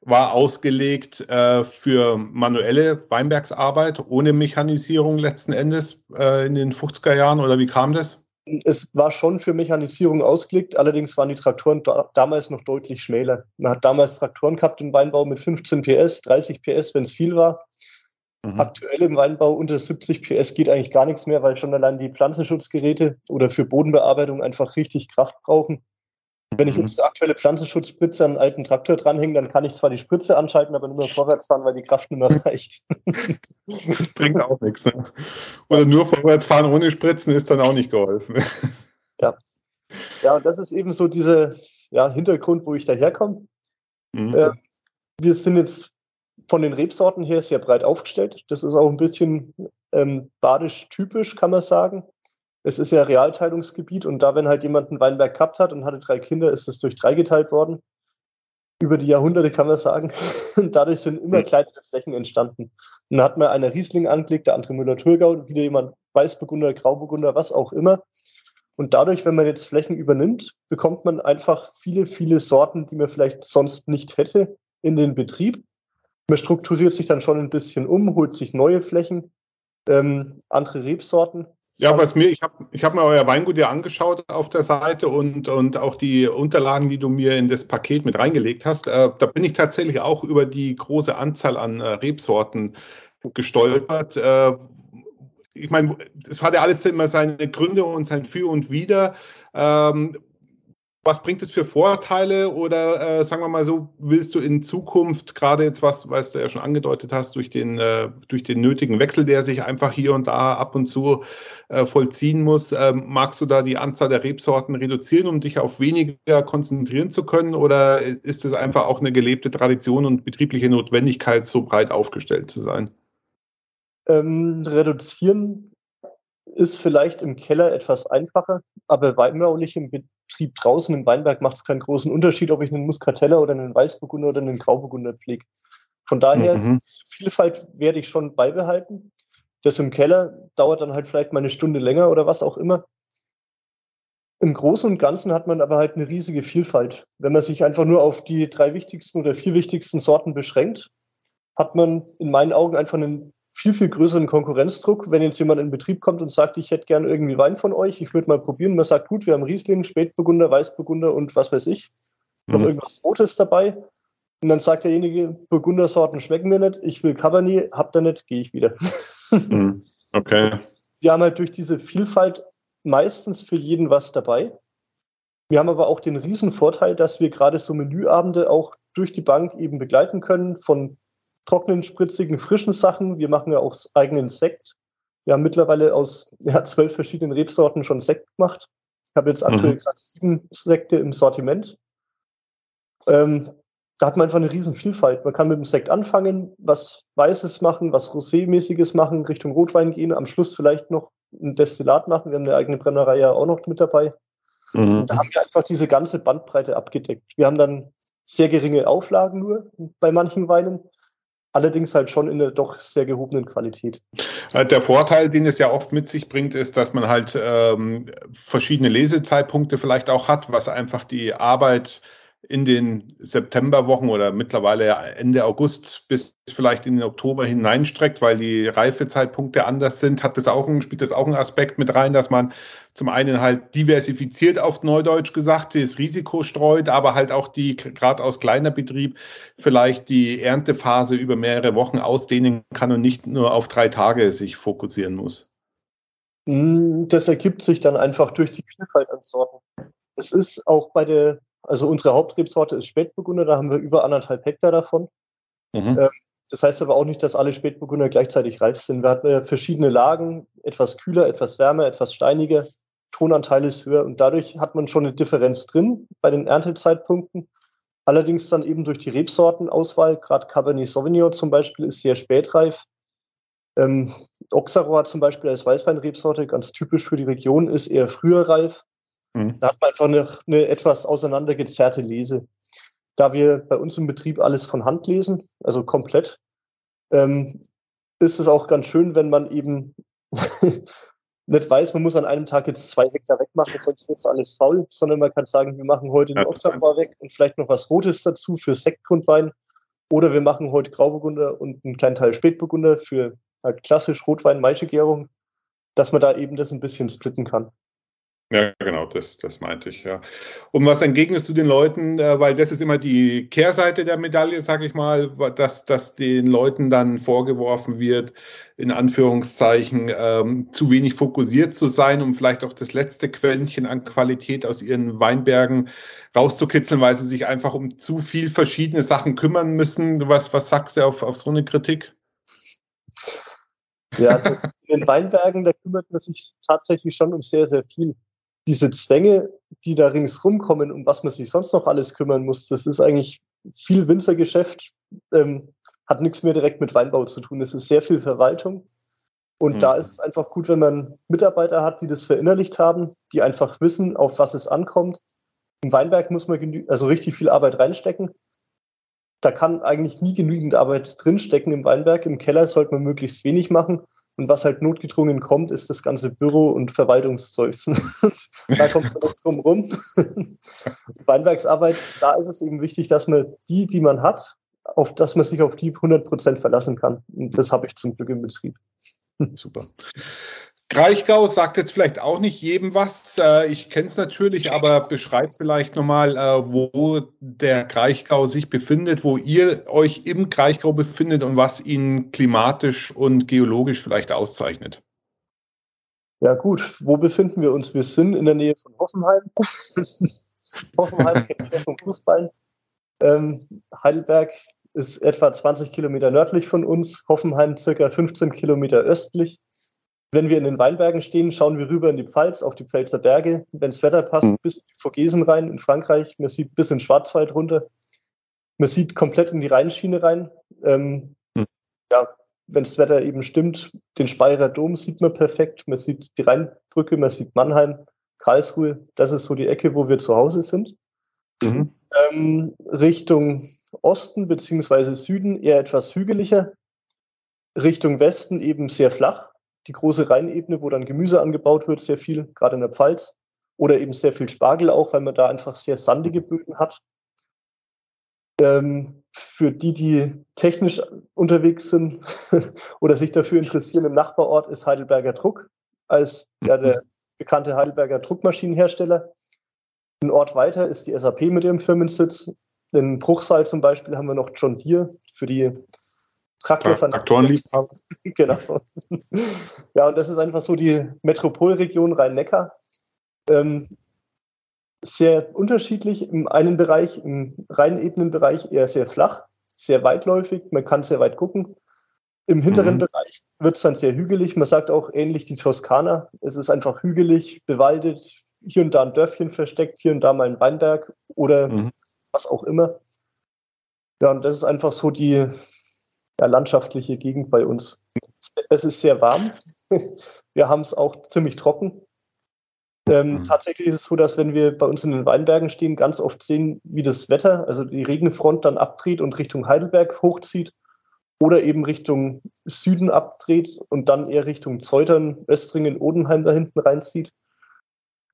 war ausgelegt äh, für manuelle Weinbergsarbeit ohne Mechanisierung letzten Endes äh, in den 50er Jahren oder wie kam das? Es war schon für Mechanisierung ausgelegt, allerdings waren die Traktoren da, damals noch deutlich schmäler. Man hat damals Traktoren gehabt im Weinbau mit 15 PS, 30 PS, wenn es viel war. Mhm. Aktuell im Weinbau unter 70 PS geht eigentlich gar nichts mehr, weil schon allein die Pflanzenschutzgeräte oder für Bodenbearbeitung einfach richtig Kraft brauchen. Wenn ich mhm. jetzt eine aktuelle Pflanzenschutzspritze an einen alten Traktor dranhänge, dann kann ich zwar die Spritze anschalten, aber nur mehr vorwärts fahren, weil die Kraft nicht mehr reicht. Bringt auch nichts. Ne? Oder nur vorwärts fahren ohne Spritzen ist dann auch nicht geholfen. Ja. Ja, und das ist eben so dieser ja, Hintergrund, wo ich daherkomme. Mhm. Äh, wir sind jetzt von den Rebsorten her sehr breit aufgestellt. Das ist auch ein bisschen ähm, badisch typisch, kann man sagen es ist ja Realteilungsgebiet und da, wenn halt jemand einen Weinberg gehabt hat und hatte drei Kinder, ist es durch drei geteilt worden. Über die Jahrhunderte kann man sagen. Und dadurch sind immer hm. kleinere Flächen entstanden. Und dann hat man einer Riesling angelegt, der andere Müller-Thurgau, wieder jemand Weißburgunder, Grauburgunder, was auch immer. Und dadurch, wenn man jetzt Flächen übernimmt, bekommt man einfach viele, viele Sorten, die man vielleicht sonst nicht hätte, in den Betrieb. Man strukturiert sich dann schon ein bisschen um, holt sich neue Flächen, ähm, andere Rebsorten ja, was mir, ich habe ich hab mir euer Weingut ja angeschaut auf der Seite und, und auch die Unterlagen, die du mir in das Paket mit reingelegt hast. Äh, da bin ich tatsächlich auch über die große Anzahl an äh, Rebsorten gestolpert. Äh, ich meine, es hat ja alles immer seine Gründe und sein Für und Wider. Ähm, was bringt es für Vorteile oder äh, sagen wir mal so, willst du in Zukunft gerade jetzt was, was du ja schon angedeutet hast, durch den, äh, durch den nötigen Wechsel, der sich einfach hier und da ab und zu äh, vollziehen muss, ähm, magst du da die Anzahl der Rebsorten reduzieren, um dich auf weniger konzentrieren zu können oder ist es einfach auch eine gelebte Tradition und betriebliche Notwendigkeit, so breit aufgestellt zu sein? Ähm, reduzieren ist vielleicht im Keller etwas einfacher, aber weinbaulich im Betrieb draußen im Weinberg macht es keinen großen Unterschied, ob ich einen Muscatella oder einen Weißburgunder oder einen Grauburgunder pflege. Von daher, mhm. Vielfalt werde ich schon beibehalten. Das im Keller dauert dann halt vielleicht mal eine Stunde länger oder was auch immer. Im Großen und Ganzen hat man aber halt eine riesige Vielfalt. Wenn man sich einfach nur auf die drei wichtigsten oder vier wichtigsten Sorten beschränkt, hat man in meinen Augen einfach einen viel, viel größeren Konkurrenzdruck, wenn jetzt jemand in Betrieb kommt und sagt, ich hätte gerne irgendwie Wein von euch, ich würde mal probieren. Man sagt, gut, wir haben Riesling, Spätburgunder, Weißburgunder und was weiß ich. Noch mhm. irgendwas Rotes dabei. Und dann sagt derjenige, Burgundersorten schmecken mir nicht, ich will Cabernet, habt ihr nicht, gehe ich wieder. Mhm. Okay. Wir haben halt durch diese Vielfalt meistens für jeden was dabei. Wir haben aber auch den riesen Vorteil, dass wir gerade so Menüabende auch durch die Bank eben begleiten können, von trockenen, spritzigen, frischen Sachen. Wir machen ja auch eigenen Sekt. Wir haben mittlerweile aus ja, zwölf verschiedenen Rebsorten schon Sekt gemacht. Ich habe jetzt aktuell mhm. gerade sieben Sekte im Sortiment. Ähm, da hat man einfach eine riesen Vielfalt. Man kann mit dem Sekt anfangen, was Weißes machen, was Rosé-mäßiges machen, Richtung Rotwein gehen, am Schluss vielleicht noch ein Destillat machen. Wir haben eine eigene Brennerei ja auch noch mit dabei. Mhm. Da haben wir einfach diese ganze Bandbreite abgedeckt. Wir haben dann sehr geringe Auflagen nur bei manchen Weinen, allerdings halt schon in einer doch sehr gehobenen Qualität. Äh, der Vorteil, den es ja oft mit sich bringt, ist, dass man halt ähm, verschiedene Lesezeitpunkte vielleicht auch hat, was einfach die Arbeit in den Septemberwochen oder mittlerweile Ende August bis vielleicht in den Oktober hineinstreckt, weil die Reifezeitpunkte anders sind, hat das auch spielt das auch einen Aspekt mit rein, dass man zum einen halt diversifiziert auf Neudeutsch gesagt, das Risiko streut, aber halt auch die, gerade aus kleiner Betrieb, vielleicht die Erntephase über mehrere Wochen ausdehnen kann und nicht nur auf drei Tage sich fokussieren muss. Hm, das ergibt sich dann einfach durch die Vielfalt an Sorten. Es ist auch bei der also unsere Hauptrebsorte ist Spätburgunder, da haben wir über anderthalb Hektar davon. Mhm. Ähm, das heißt aber auch nicht, dass alle Spätburgunder gleichzeitig reif sind. Wir hatten verschiedene Lagen, etwas kühler, etwas wärmer, etwas steiniger. Tonanteil ist höher und dadurch hat man schon eine Differenz drin bei den Erntezeitpunkten. Allerdings dann eben durch die Rebsortenauswahl, gerade Cabernet Sauvignon zum Beispiel ist sehr spätreif. Ähm, Auxerrois zum Beispiel als Weißweinrebsorte, ganz typisch für die Region, ist eher früher reif. Mhm. Da hat man einfach eine, eine etwas auseinandergezerrte Lese. da wir bei uns im Betrieb alles von Hand lesen, also komplett, ähm, ist es auch ganz schön, wenn man eben nicht weiß, man muss an einem Tag jetzt zwei Hektar wegmachen, sonst wird alles faul, sondern man kann sagen, wir machen heute den Ochsanbau weg und vielleicht noch was Rotes dazu für Sektgrundwein. Oder wir machen heute Grauburgunder und einen kleinen Teil Spätburgunder für halt klassisch Rotwein, Maischegärung, dass man da eben das ein bisschen splitten kann. Ja, genau, das, das meinte ich, ja. Und was entgegnest du den Leuten, äh, weil das ist immer die Kehrseite der Medaille, sage ich mal, dass, dass den Leuten dann vorgeworfen wird, in Anführungszeichen, ähm, zu wenig fokussiert zu sein, um vielleicht auch das letzte Quäntchen an Qualität aus ihren Weinbergen rauszukitzeln, weil sie sich einfach um zu viel verschiedene Sachen kümmern müssen. Was, was sagst du auf, auf so eine Kritik? Ja, das, in den Weinbergen, da kümmert man sich tatsächlich schon um sehr, sehr viel diese Zwänge, die da ringsrum kommen, um was man sich sonst noch alles kümmern muss, das ist eigentlich viel Winzergeschäft, ähm, hat nichts mehr direkt mit Weinbau zu tun. Es ist sehr viel Verwaltung. Und mhm. da ist es einfach gut, wenn man Mitarbeiter hat, die das verinnerlicht haben, die einfach wissen, auf was es ankommt. Im Weinberg muss man also richtig viel Arbeit reinstecken. Da kann eigentlich nie genügend Arbeit drinstecken im Weinberg. Im Keller sollte man möglichst wenig machen. Und was halt notgedrungen kommt, ist das ganze Büro- und Verwaltungszeugs. da kommt man noch drum rum. Weinwerksarbeit, da ist es eben wichtig, dass man die, die man hat, auf dass man sich auf die 100 Prozent verlassen kann. Und das habe ich zum Glück im Betrieb. Super. Kraichgau sagt jetzt vielleicht auch nicht jedem was. Äh, ich kenne es natürlich, aber beschreibt vielleicht nochmal, äh, wo der Kraichgau sich befindet, wo ihr euch im Kraichgau befindet und was ihn klimatisch und geologisch vielleicht auszeichnet. Ja gut, wo befinden wir uns? Wir sind in der Nähe von Hoffenheim. Hoffenheim kennt vom Fußball. Ähm, Heidelberg ist etwa 20 Kilometer nördlich von uns, Hoffenheim circa 15 Kilometer östlich. Wenn wir in den Weinbergen stehen, schauen wir rüber in die Pfalz, auf die Pfälzer Berge. Wenn das Wetter passt, mhm. bis vor Gesen rein in Frankreich. Man sieht bis in Schwarzwald runter. Man sieht komplett in die Rheinschiene rein. Ähm, mhm. Ja, wenn das Wetter eben stimmt, den Speyerer Dom sieht man perfekt. Man sieht die Rheinbrücke, man sieht Mannheim, Karlsruhe. Das ist so die Ecke, wo wir zu Hause sind. Mhm. Ähm, Richtung Osten beziehungsweise Süden eher etwas hügeliger. Richtung Westen eben sehr flach die große Rheinebene, wo dann Gemüse angebaut wird, sehr viel, gerade in der Pfalz. Oder eben sehr viel Spargel auch, weil man da einfach sehr sandige Böden hat. Ähm, für die, die technisch unterwegs sind oder sich dafür interessieren, im Nachbarort ist Heidelberger Druck als ja, der bekannte Heidelberger Druckmaschinenhersteller. Ein Ort weiter ist die SAP mit ihrem Firmensitz. In Bruchsal zum Beispiel haben wir noch John Deere für die Traktorenliebhaber. genau. Ja, und das ist einfach so die Metropolregion Rhein-Neckar. Ähm, sehr unterschiedlich. Im einen Bereich, im Rheinebenenbereich eher sehr flach, sehr weitläufig, man kann sehr weit gucken. Im hinteren mhm. Bereich wird es dann sehr hügelig. Man sagt auch ähnlich die Toskana. Es ist einfach hügelig, bewaldet, hier und da ein Dörfchen versteckt, hier und da mal ein Weinberg oder mhm. was auch immer. Ja, und das ist einfach so die, ja, landschaftliche Gegend bei uns. Es ist sehr warm. Wir haben es auch ziemlich trocken. Ähm, mhm. Tatsächlich ist es so, dass wenn wir bei uns in den Weinbergen stehen, ganz oft sehen, wie das Wetter, also die Regenfront dann abdreht und Richtung Heidelberg hochzieht oder eben Richtung Süden abdreht und dann eher Richtung Zeutern, Östringen, Odenheim da hinten reinzieht.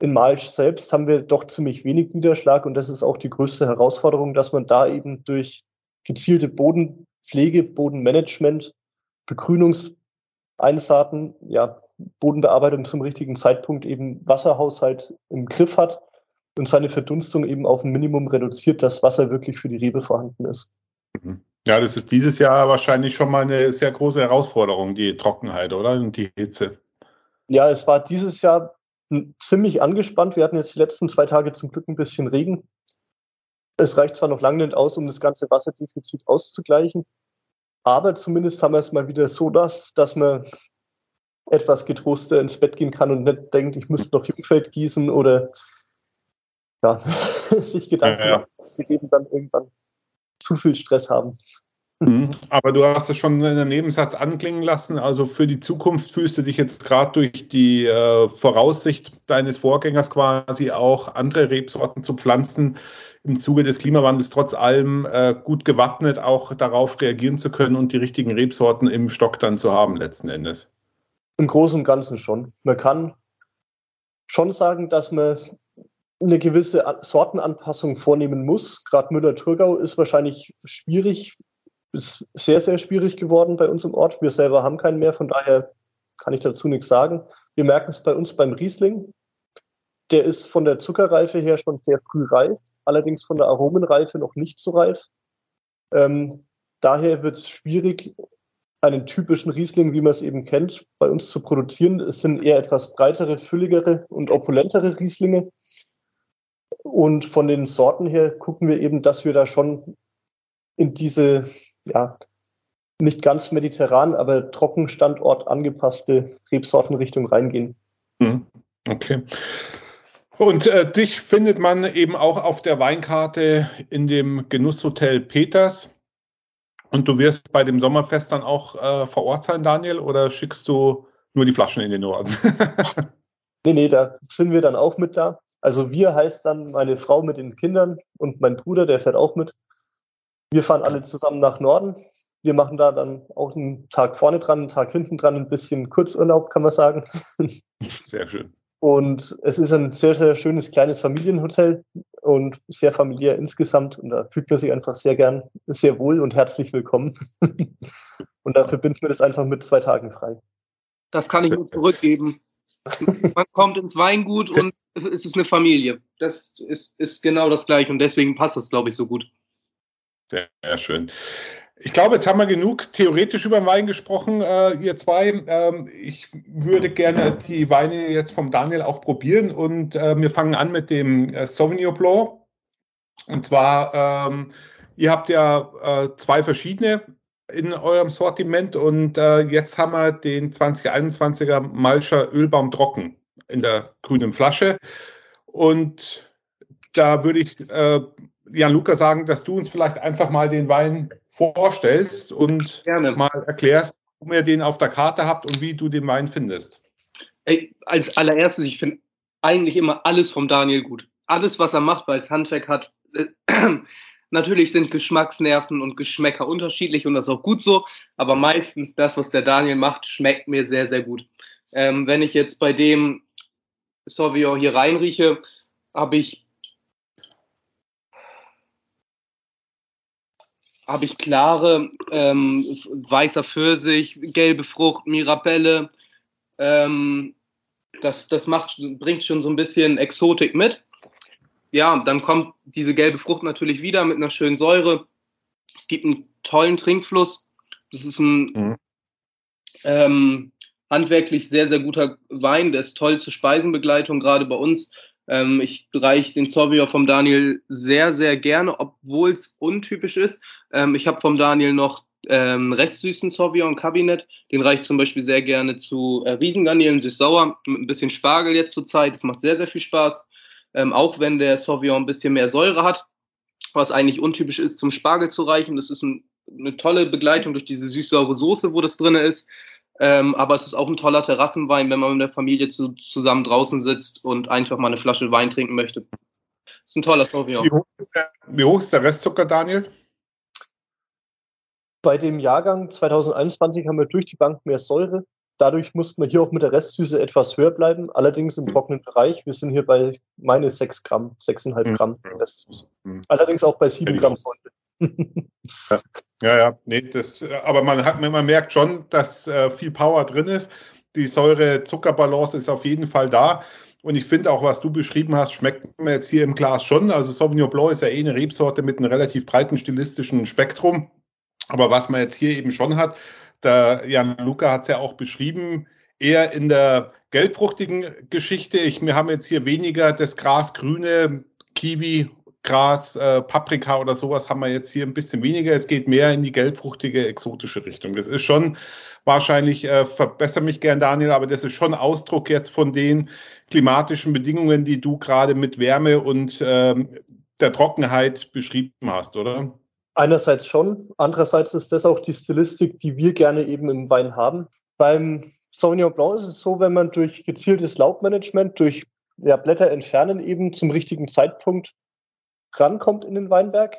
In Malsch selbst haben wir doch ziemlich wenig Niederschlag und das ist auch die größte Herausforderung, dass man da eben durch gezielte Boden, Pflege, Bodenmanagement, Begrünungseinsaaten, ja, Bodenbearbeitung zum richtigen Zeitpunkt eben Wasserhaushalt im Griff hat und seine Verdunstung eben auf ein Minimum reduziert, dass Wasser wirklich für die Rebe vorhanden ist. Mhm. Ja, das ist dieses Jahr wahrscheinlich schon mal eine sehr große Herausforderung, die Trockenheit, oder? Und die Hitze. Ja, es war dieses Jahr ziemlich angespannt. Wir hatten jetzt die letzten zwei Tage zum Glück ein bisschen Regen. Es reicht zwar noch lange nicht aus, um das ganze Wasserdefizit auszugleichen, aber zumindest haben wir es mal wieder so, dass, dass man etwas getroster ins Bett gehen kann und nicht denkt, ich müsste noch Jungfeld gießen oder ja, sich Gedanken ja, ja. machen, dass sie eben dann irgendwann zu viel Stress haben. Mhm. Aber du hast es schon in einem Nebensatz anklingen lassen. Also für die Zukunft fühlst du dich jetzt gerade durch die äh, Voraussicht deines Vorgängers quasi auch andere Rebsorten zu pflanzen im Zuge des Klimawandels trotz allem äh, gut gewappnet, auch darauf reagieren zu können und die richtigen Rebsorten im Stock dann zu haben letzten Endes. Im Großen und Ganzen schon. Man kann schon sagen, dass man eine gewisse Sortenanpassung vornehmen muss. Gerade Müller-Thurgau ist wahrscheinlich schwierig, ist sehr, sehr schwierig geworden bei uns im Ort. Wir selber haben keinen mehr, von daher kann ich dazu nichts sagen. Wir merken es bei uns beim Riesling. Der ist von der Zuckerreife her schon sehr früh reif, allerdings von der Aromenreife noch nicht so reif. Ähm, daher wird es schwierig, einen typischen Riesling, wie man es eben kennt, bei uns zu produzieren. Es sind eher etwas breitere, fülligere und opulentere Rieslinge. Und von den Sorten her gucken wir eben, dass wir da schon in diese, ja, nicht ganz mediterran, aber Trockenstandort angepasste Rebsortenrichtung reingehen. Mhm. Okay. Und äh, dich findet man eben auch auf der Weinkarte in dem Genusshotel Peters. Und du wirst bei dem Sommerfest dann auch äh, vor Ort sein, Daniel, oder schickst du nur die Flaschen in den Norden? nee, nee, da sind wir dann auch mit da. Also wir heißt dann meine Frau mit den Kindern und mein Bruder, der fährt auch mit. Wir fahren alle zusammen nach Norden. Wir machen da dann auch einen Tag vorne dran, einen Tag hinten dran, ein bisschen Kurzurlaub, kann man sagen. Sehr schön. Und es ist ein sehr, sehr schönes kleines Familienhotel und sehr familiär insgesamt. Und da fühlt man sich einfach sehr gern, sehr wohl und herzlich willkommen. und da verbinden wir das einfach mit zwei Tagen frei. Das kann ich nur zurückgeben. Man kommt ins Weingut und es ist eine Familie. Das ist, ist genau das Gleiche und deswegen passt das, glaube ich, so gut. Sehr, sehr schön. Ich glaube, jetzt haben wir genug theoretisch über Wein gesprochen, äh, ihr zwei. Ähm, ich würde gerne die Weine jetzt vom Daniel auch probieren und äh, wir fangen an mit dem äh, Sauvignon Blanc. Und zwar, ähm, ihr habt ja äh, zwei verschiedene in eurem Sortiment und äh, jetzt haben wir den 2021er Malscher Ölbaum Trocken in der grünen Flasche. Und da würde ich äh, Jan Luca sagen, dass du uns vielleicht einfach mal den Wein vorstellst und Gerne. mal erklärst, warum ihr den auf der Karte habt und wie du den Wein findest. Ey, als allererstes, ich finde eigentlich immer alles vom Daniel gut. Alles, was er macht, weil es Handwerk hat. Natürlich sind Geschmacksnerven und Geschmäcker unterschiedlich und das ist auch gut so, aber meistens das, was der Daniel macht, schmeckt mir sehr, sehr gut. Ähm, wenn ich jetzt bei dem Sauvignon hier reinrieche, habe ich habe ich klare, ähm, weißer Pfirsich, gelbe Frucht, Mirabelle. Ähm, das das macht, bringt schon so ein bisschen Exotik mit. Ja, dann kommt diese gelbe Frucht natürlich wieder mit einer schönen Säure. Es gibt einen tollen Trinkfluss. Das ist ein mhm. ähm, handwerklich sehr, sehr guter Wein. Der ist toll zur Speisenbegleitung, gerade bei uns ähm, ich reiche den Sauvignon vom Daniel sehr, sehr gerne, obwohl es untypisch ist. Ähm, ich habe vom Daniel noch ähm, restsüßen Sauvignon Kabinett. Den reiche ich zum Beispiel sehr gerne zu äh, Riesengarnelen süß-sauer mit ein bisschen Spargel jetzt zur Zeit. Das macht sehr, sehr viel Spaß. Ähm, auch wenn der Sauvignon ein bisschen mehr Säure hat, was eigentlich untypisch ist, zum Spargel zu reichen. Das ist ein, eine tolle Begleitung durch diese süß-saure Soße, wo das drin ist. Ähm, aber es ist auch ein toller Terrassenwein, wenn man mit der Familie zu, zusammen draußen sitzt und einfach mal eine Flasche Wein trinken möchte. Ist ein toller Sauvignon. Wie hoch ist der, wie hoch ist der Restzucker, Daniel? Bei dem Jahrgang 2021 haben wir durch die Bank mehr Säure. Dadurch mussten wir hier auch mit der Restsüße etwas höher bleiben, allerdings im trockenen Bereich. Wir sind hier bei meine 6 Gramm, 6,5 mhm. Gramm Restsüße. Mhm. Allerdings auch bei 7 Gramm Säure. ja. Ja, ja, nee, das, aber man hat, man merkt schon, dass äh, viel Power drin ist. Die Säure-Zucker-Balance ist auf jeden Fall da. Und ich finde auch, was du beschrieben hast, schmeckt mir jetzt hier im Glas schon. Also Sauvignon Blanc ist ja eh eine Rebsorte mit einem relativ breiten stilistischen Spektrum. Aber was man jetzt hier eben schon hat, der Jan Luca hat es ja auch beschrieben, eher in der gelbfruchtigen Geschichte. Ich, wir haben jetzt hier weniger das grasgrüne Kiwi Gras, äh, Paprika oder sowas haben wir jetzt hier ein bisschen weniger. Es geht mehr in die gelbfruchtige, exotische Richtung. Das ist schon wahrscheinlich, äh, verbessere mich gern, Daniel, aber das ist schon Ausdruck jetzt von den klimatischen Bedingungen, die du gerade mit Wärme und ähm, der Trockenheit beschrieben hast, oder? Einerseits schon, andererseits ist das auch die Stilistik, die wir gerne eben im Wein haben. Beim Sauvignon Blanc ist es so, wenn man durch gezieltes Laubmanagement, durch ja, Blätter entfernen eben zum richtigen Zeitpunkt rankommt in den Weinberg,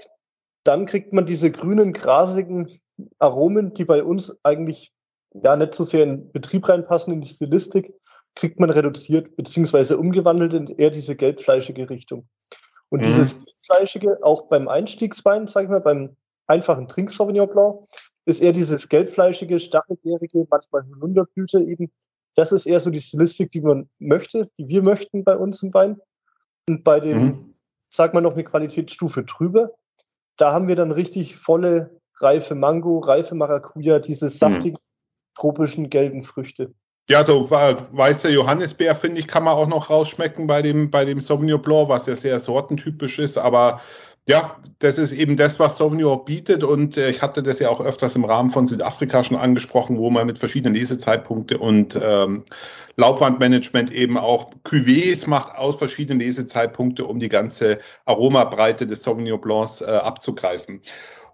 dann kriegt man diese grünen, grasigen Aromen, die bei uns eigentlich ja nicht so sehr in Betrieb reinpassen, in die Stilistik, kriegt man reduziert beziehungsweise umgewandelt in eher diese gelbfleischige Richtung. Und mhm. dieses gelbfleischige, auch beim Einstiegswein, sag ich mal, beim einfachen Trink Sauvignon Blanc, ist eher dieses gelbfleischige, stachelbeerige, manchmal Holunderblüte eben. Das ist eher so die Stilistik, die man möchte, die wir möchten bei uns im Wein. Und bei dem, mhm. Sag mal noch eine Qualitätsstufe drüber, da haben wir dann richtig volle, reife Mango, reife Maracuja, diese mhm. saftigen, mhm. tropischen, gelben Früchte. Ja, so weißer Johannisbeer, finde ich, kann man auch noch rausschmecken bei dem, bei dem Sauvignon Blanc, was ja sehr sortentypisch ist. Aber ja, das ist eben das, was Sauvignon bietet. Und äh, ich hatte das ja auch öfters im Rahmen von Südafrika schon angesprochen, wo man mit verschiedenen Lesezeitpunkte und ähm, Laubwandmanagement eben auch Cuvées macht aus verschiedenen Lesezeitpunkte, um die ganze Aromabreite des Sauvignon Blancs äh, abzugreifen.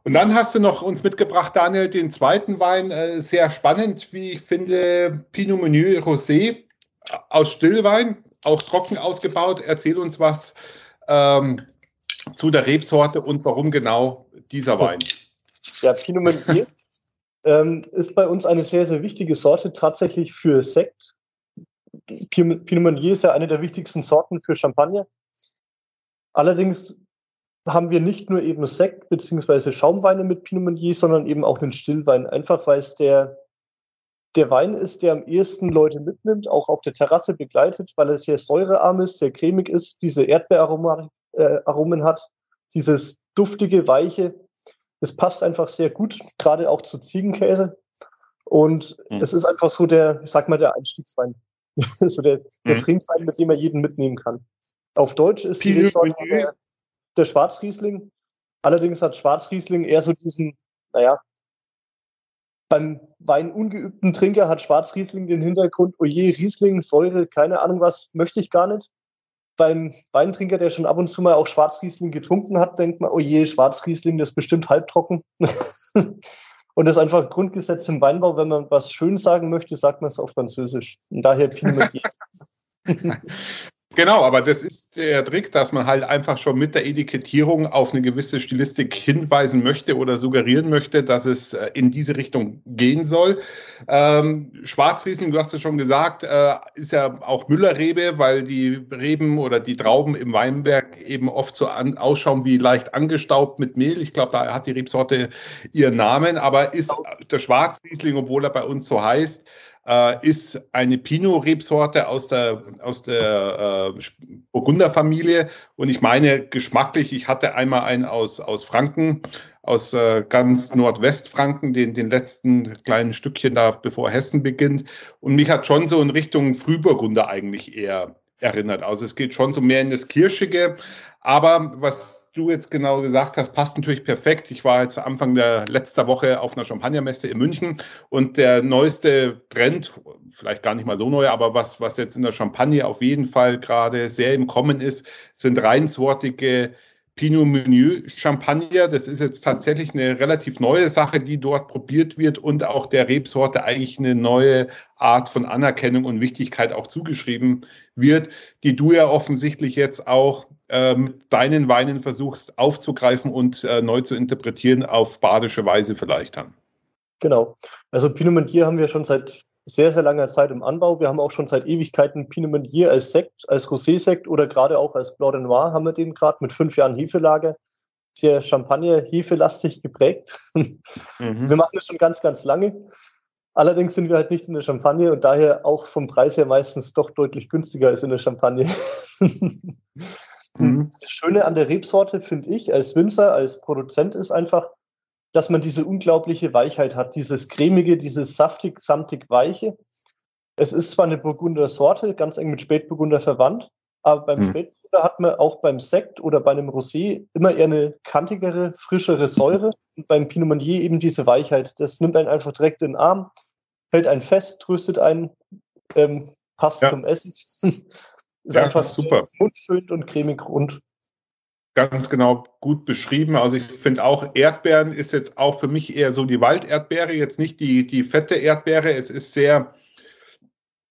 Und dann hast du noch uns mitgebracht, Daniel, den zweiten Wein, äh, sehr spannend, wie ich finde, Pinot Meunier Rosé aus Stillwein, auch trocken ausgebaut. Erzähl uns was ähm, zu der Rebsorte und warum genau dieser Wein. Ja, Pinot Meunier ähm, ist bei uns eine sehr, sehr wichtige Sorte tatsächlich für Sekt. Pinot Meunier ist ja eine der wichtigsten Sorten für Champagner. Allerdings haben wir nicht nur eben Sekt bzw. Schaumweine mit Pinot Meunier, sondern eben auch einen Stillwein. Einfach weil es der, der Wein ist, der am ehesten Leute mitnimmt, auch auf der Terrasse begleitet, weil er sehr säurearm ist, sehr cremig ist, diese Erdbeeraromen äh, Aromen hat, dieses duftige, weiche. Es passt einfach sehr gut, gerade auch zu Ziegenkäse. Und mhm. es ist einfach so der, ich sag mal, der Einstiegswein. so der, der mhm. Trinkwein, mit dem er jeden mitnehmen kann. Auf Deutsch ist die der Schwarzriesling. Allerdings hat Schwarzriesling eher so diesen, naja, beim Wein ungeübten Trinker hat Schwarzriesling den Hintergrund, oje, oh Riesling, Säure, keine Ahnung was, möchte ich gar nicht. Beim Weintrinker, der schon ab und zu mal auch Schwarzriesling getrunken hat, denkt man, oh Schwarzriesling, das ist bestimmt halbtrocken. und das ist einfach ein Grundgesetz im Weinbau. Wenn man was schön sagen möchte, sagt man es auf Französisch. Und daher Pinot Genau, aber das ist der Trick, dass man halt einfach schon mit der Etikettierung auf eine gewisse Stilistik hinweisen möchte oder suggerieren möchte, dass es äh, in diese Richtung gehen soll. Ähm, Schwarzriesling, du hast es schon gesagt, äh, ist ja auch Müllerrebe, weil die Reben oder die Trauben im Weinberg eben oft so an, ausschauen wie leicht angestaubt mit Mehl. Ich glaube, da hat die Rebsorte ihren Namen, aber ist der Schwarzriesling, obwohl er bei uns so heißt, äh, ist eine Pinot-Rebsorte aus der, aus der äh, Burgunderfamilie. Und ich meine geschmacklich, ich hatte einmal einen aus, aus Franken, aus äh, ganz Nordwestfranken, den, den letzten kleinen Stückchen da, bevor Hessen beginnt. Und mich hat schon so in Richtung Frühburgunder eigentlich eher erinnert. Also es geht schon so mehr in das Kirschige. Aber was du jetzt genau gesagt hast, passt natürlich perfekt. Ich war jetzt Anfang der letzter Woche auf einer Champagnermesse in München und der neueste Trend, vielleicht gar nicht mal so neu, aber was, was jetzt in der Champagne auf jeden Fall gerade sehr im Kommen ist, sind reinsortige Pinot Meunier Champagner. Das ist jetzt tatsächlich eine relativ neue Sache, die dort probiert wird und auch der Rebsorte eigentlich eine neue Art von Anerkennung und Wichtigkeit auch zugeschrieben wird, die du ja offensichtlich jetzt auch äh, mit deinen Weinen versuchst aufzugreifen und äh, neu zu interpretieren auf badische Weise vielleicht dann. Genau. Also Pinot Meunier haben wir schon seit sehr, sehr langer Zeit im Anbau. Wir haben auch schon seit Ewigkeiten Pinot Meunier als Sekt, als Rosé-Sekt oder gerade auch als Blanc de Noir haben wir den gerade mit fünf Jahren Hefelage. Sehr Champagner-Hefelastig geprägt. Mhm. Wir machen das schon ganz, ganz lange. Allerdings sind wir halt nicht in der Champagne und daher auch vom Preis her meistens doch deutlich günstiger als in der Champagne. mhm. Das Schöne an der Rebsorte finde ich als Winzer, als Produzent ist einfach, dass man diese unglaubliche Weichheit hat, dieses cremige, dieses saftig, samtig weiche. Es ist zwar eine Burgunder Sorte, ganz eng mit Spätburgunder verwandt, aber beim hm. Spätburgunder hat man auch beim Sekt oder bei einem Rosé immer eher eine kantigere, frischere Säure und beim Pinot Meunier eben diese Weichheit. Das nimmt einen einfach direkt in den Arm, hält einen fest, tröstet einen, ähm, passt ja. zum Essen. ist ja, einfach super. Mundfüllend und cremig rund. Ganz genau gut beschrieben. Also ich finde auch, Erdbeeren ist jetzt auch für mich eher so die Walderdbeere, jetzt nicht die, die fette Erdbeere. Es ist sehr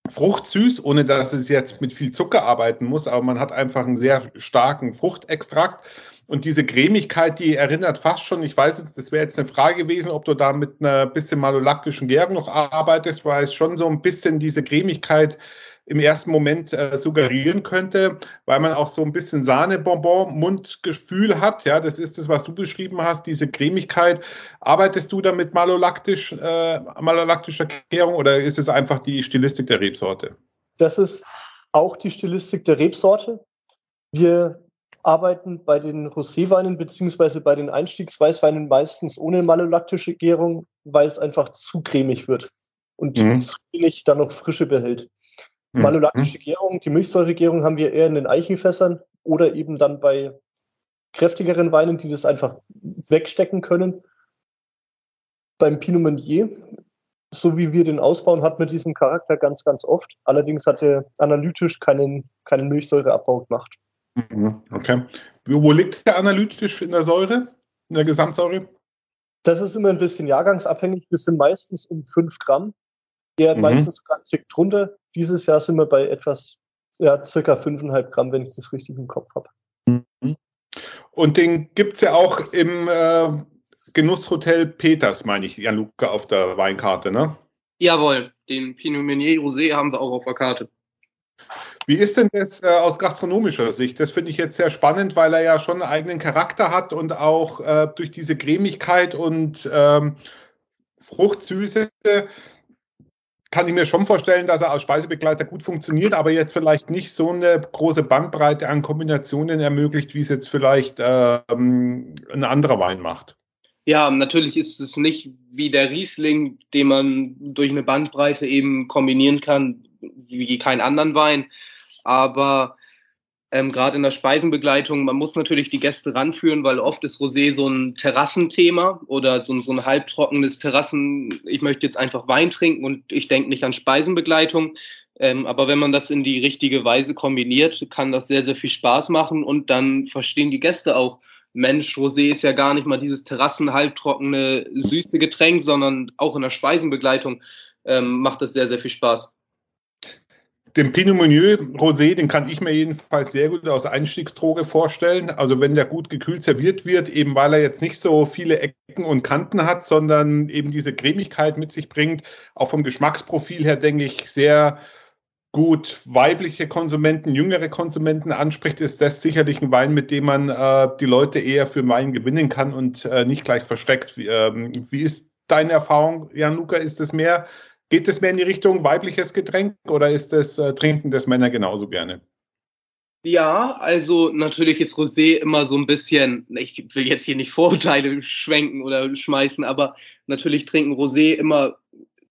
fruchtsüß, ohne dass es jetzt mit viel Zucker arbeiten muss, aber man hat einfach einen sehr starken Fruchtextrakt. Und diese Cremigkeit, die erinnert fast schon, ich weiß jetzt, das wäre jetzt eine Frage gewesen, ob du da mit einer bisschen malolaktischen Gärung noch arbeitest, weil es schon so ein bisschen diese Cremigkeit im ersten Moment äh, suggerieren könnte, weil man auch so ein bisschen Sahnebonbon-Mundgefühl hat. Ja, das ist das, was du beschrieben hast, diese Cremigkeit. Arbeitest du da mit malolaktisch, äh, malolaktischer Gärung oder ist es einfach die Stilistik der Rebsorte? Das ist auch die Stilistik der Rebsorte. Wir arbeiten bei den Roséweinen beziehungsweise bei den Einstiegsweißweinen meistens ohne malolaktische Gärung, weil es einfach zu cremig wird und mhm. zu wenig dann noch Frische behält. Mhm. Malolaktische Gärung, die Milchsäuregärung haben wir eher in den Eichenfässern oder eben dann bei kräftigeren Weinen, die das einfach wegstecken können. Beim Pinot Meunier, so wie wir den ausbauen, hat man diesen Charakter ganz, ganz oft. Allerdings hat er analytisch keinen, keinen Milchsäureabbau gemacht. Mhm, okay. Wo liegt der analytisch in der Säure, in der Gesamtsäure? Das ist immer ein bisschen jahrgangsabhängig. Wir sind meistens um 5 Gramm. Er mhm. meistens sogar einen Tick drunter. Dieses Jahr sind wir bei etwas, ja, circa 5,5 Gramm, wenn ich das richtig im Kopf habe. Mhm. Und den gibt es ja auch im äh, Genusshotel Peters, meine ich, Jan Luca, auf der Weinkarte, ne? Jawohl, den Pinot Meunier Rosé haben wir auch auf der Karte. Wie ist denn das äh, aus gastronomischer Sicht? Das finde ich jetzt sehr spannend, weil er ja schon einen eigenen Charakter hat und auch äh, durch diese Cremigkeit und ähm, Fruchtsüße kann ich mir schon vorstellen, dass er als Speisebegleiter gut funktioniert, aber jetzt vielleicht nicht so eine große Bandbreite an Kombinationen ermöglicht, wie es jetzt vielleicht ähm, ein anderer Wein macht. Ja, natürlich ist es nicht wie der Riesling, den man durch eine Bandbreite eben kombinieren kann, wie keinen anderen Wein. Aber ähm, gerade in der Speisenbegleitung, man muss natürlich die Gäste ranführen, weil oft ist Rosé so ein Terrassenthema oder so, so ein halbtrockenes Terrassen, ich möchte jetzt einfach Wein trinken und ich denke nicht an Speisenbegleitung. Ähm, aber wenn man das in die richtige Weise kombiniert, kann das sehr, sehr viel Spaß machen und dann verstehen die Gäste auch, Mensch, Rosé ist ja gar nicht mal dieses Terrassen halbtrockene, süße Getränk, sondern auch in der Speisenbegleitung ähm, macht das sehr, sehr viel Spaß den Pinot Meunier Rosé, den kann ich mir jedenfalls sehr gut aus Einstiegsdroge vorstellen. Also wenn der gut gekühlt serviert wird, eben weil er jetzt nicht so viele Ecken und Kanten hat, sondern eben diese Cremigkeit mit sich bringt. Auch vom Geschmacksprofil her denke ich sehr gut weibliche Konsumenten, jüngere Konsumenten anspricht, ist das sicherlich ein Wein, mit dem man äh, die Leute eher für Wein gewinnen kann und äh, nicht gleich versteckt. Wie, ähm, wie ist deine Erfahrung, Jan Luca? Ist es mehr Geht es mehr in die Richtung weibliches Getränk oder ist das äh, Trinken des Männer genauso gerne? Ja, also natürlich ist Rosé immer so ein bisschen, ich will jetzt hier nicht Vorurteile schwenken oder schmeißen, aber natürlich trinken Rosé immer,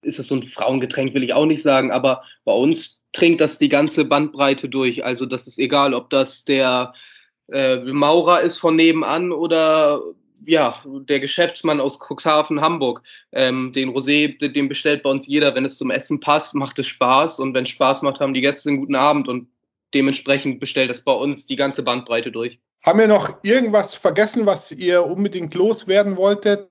ist das so ein Frauengetränk, will ich auch nicht sagen, aber bei uns trinkt das die ganze Bandbreite durch. Also das ist egal, ob das der äh, Maurer ist von nebenan oder ja, der Geschäftsmann aus Cuxhaven, Hamburg. Ähm, den Rosé, den bestellt bei uns jeder. Wenn es zum Essen passt, macht es Spaß. Und wenn es Spaß macht, haben die Gäste einen guten Abend. Und dementsprechend bestellt es bei uns die ganze Bandbreite durch. Haben wir noch irgendwas vergessen, was ihr unbedingt loswerden wolltet?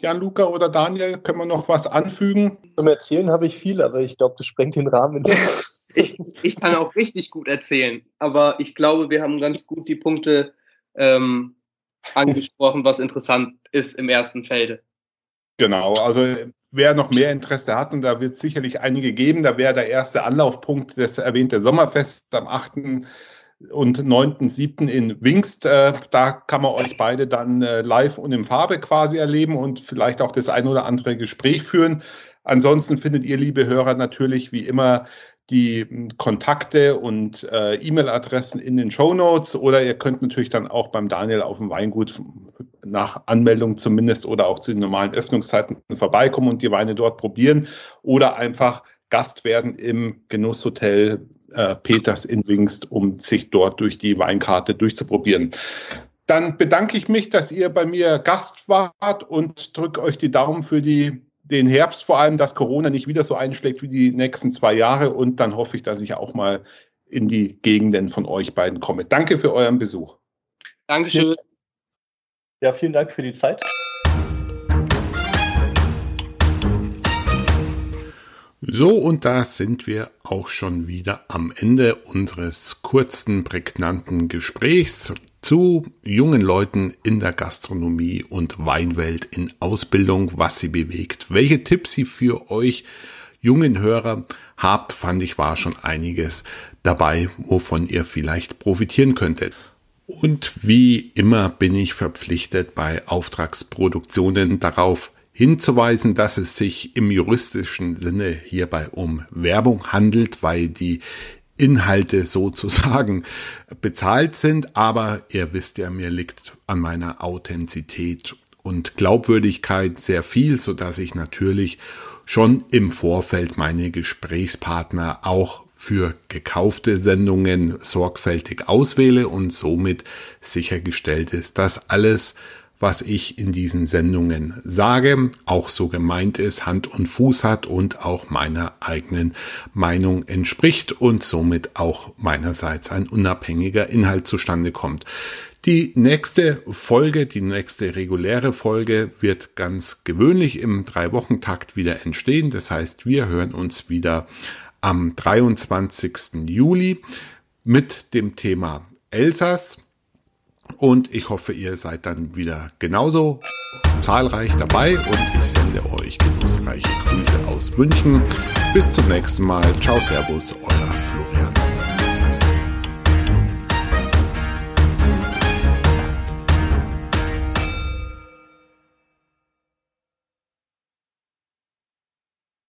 Jan Luca oder Daniel, können wir noch was anfügen? Zum Erzählen habe ich viel, aber ich glaube, das sprengt den Rahmen. ich, ich kann auch richtig gut erzählen, aber ich glaube, wir haben ganz gut die Punkte ähm, angesprochen, was interessant ist im ersten Felde. Genau, also wer noch mehr Interesse hat, und da wird es sicherlich einige geben, da wäre der erste Anlaufpunkt das erwähnte Sommerfest am 8. und 9.7. in Wingst. Äh, da kann man euch beide dann äh, live und in Farbe quasi erleben und vielleicht auch das ein oder andere Gespräch führen. Ansonsten findet ihr, liebe Hörer, natürlich wie immer die Kontakte und äh, E-Mail-Adressen in den Show Notes oder ihr könnt natürlich dann auch beim Daniel auf dem Weingut nach Anmeldung zumindest oder auch zu den normalen Öffnungszeiten vorbeikommen und die Weine dort probieren oder einfach Gast werden im Genusshotel äh, Peters in Wingst, um sich dort durch die Weinkarte durchzuprobieren. Dann bedanke ich mich, dass ihr bei mir Gast wart und drücke euch die Daumen für die den Herbst vor allem, dass Corona nicht wieder so einschlägt wie die nächsten zwei Jahre. Und dann hoffe ich, dass ich auch mal in die Gegenden von euch beiden komme. Danke für euren Besuch. Dankeschön. Ja, vielen Dank für die Zeit. So, und da sind wir auch schon wieder am Ende unseres kurzen, prägnanten Gesprächs zu jungen Leuten in der Gastronomie und Weinwelt in Ausbildung, was sie bewegt, welche Tipps sie für euch jungen Hörer habt, fand ich war schon einiges dabei, wovon ihr vielleicht profitieren könntet. Und wie immer bin ich verpflichtet, bei Auftragsproduktionen darauf hinzuweisen, dass es sich im juristischen Sinne hierbei um Werbung handelt, weil die Inhalte sozusagen bezahlt sind, aber ihr wisst ja, mir liegt an meiner Authentizität und Glaubwürdigkeit sehr viel, so dass ich natürlich schon im Vorfeld meine Gesprächspartner auch für gekaufte Sendungen sorgfältig auswähle und somit sichergestellt ist, dass alles was ich in diesen Sendungen sage, auch so gemeint ist, Hand und Fuß hat und auch meiner eigenen Meinung entspricht und somit auch meinerseits ein unabhängiger Inhalt zustande kommt. Die nächste Folge, die nächste reguläre Folge wird ganz gewöhnlich im Drei-Wochen-Takt wieder entstehen. Das heißt, wir hören uns wieder am 23. Juli mit dem Thema Elsass. Und ich hoffe, ihr seid dann wieder genauso zahlreich dabei und ich sende euch genussreiche Grüße aus München. Bis zum nächsten Mal. Ciao, Servus, euer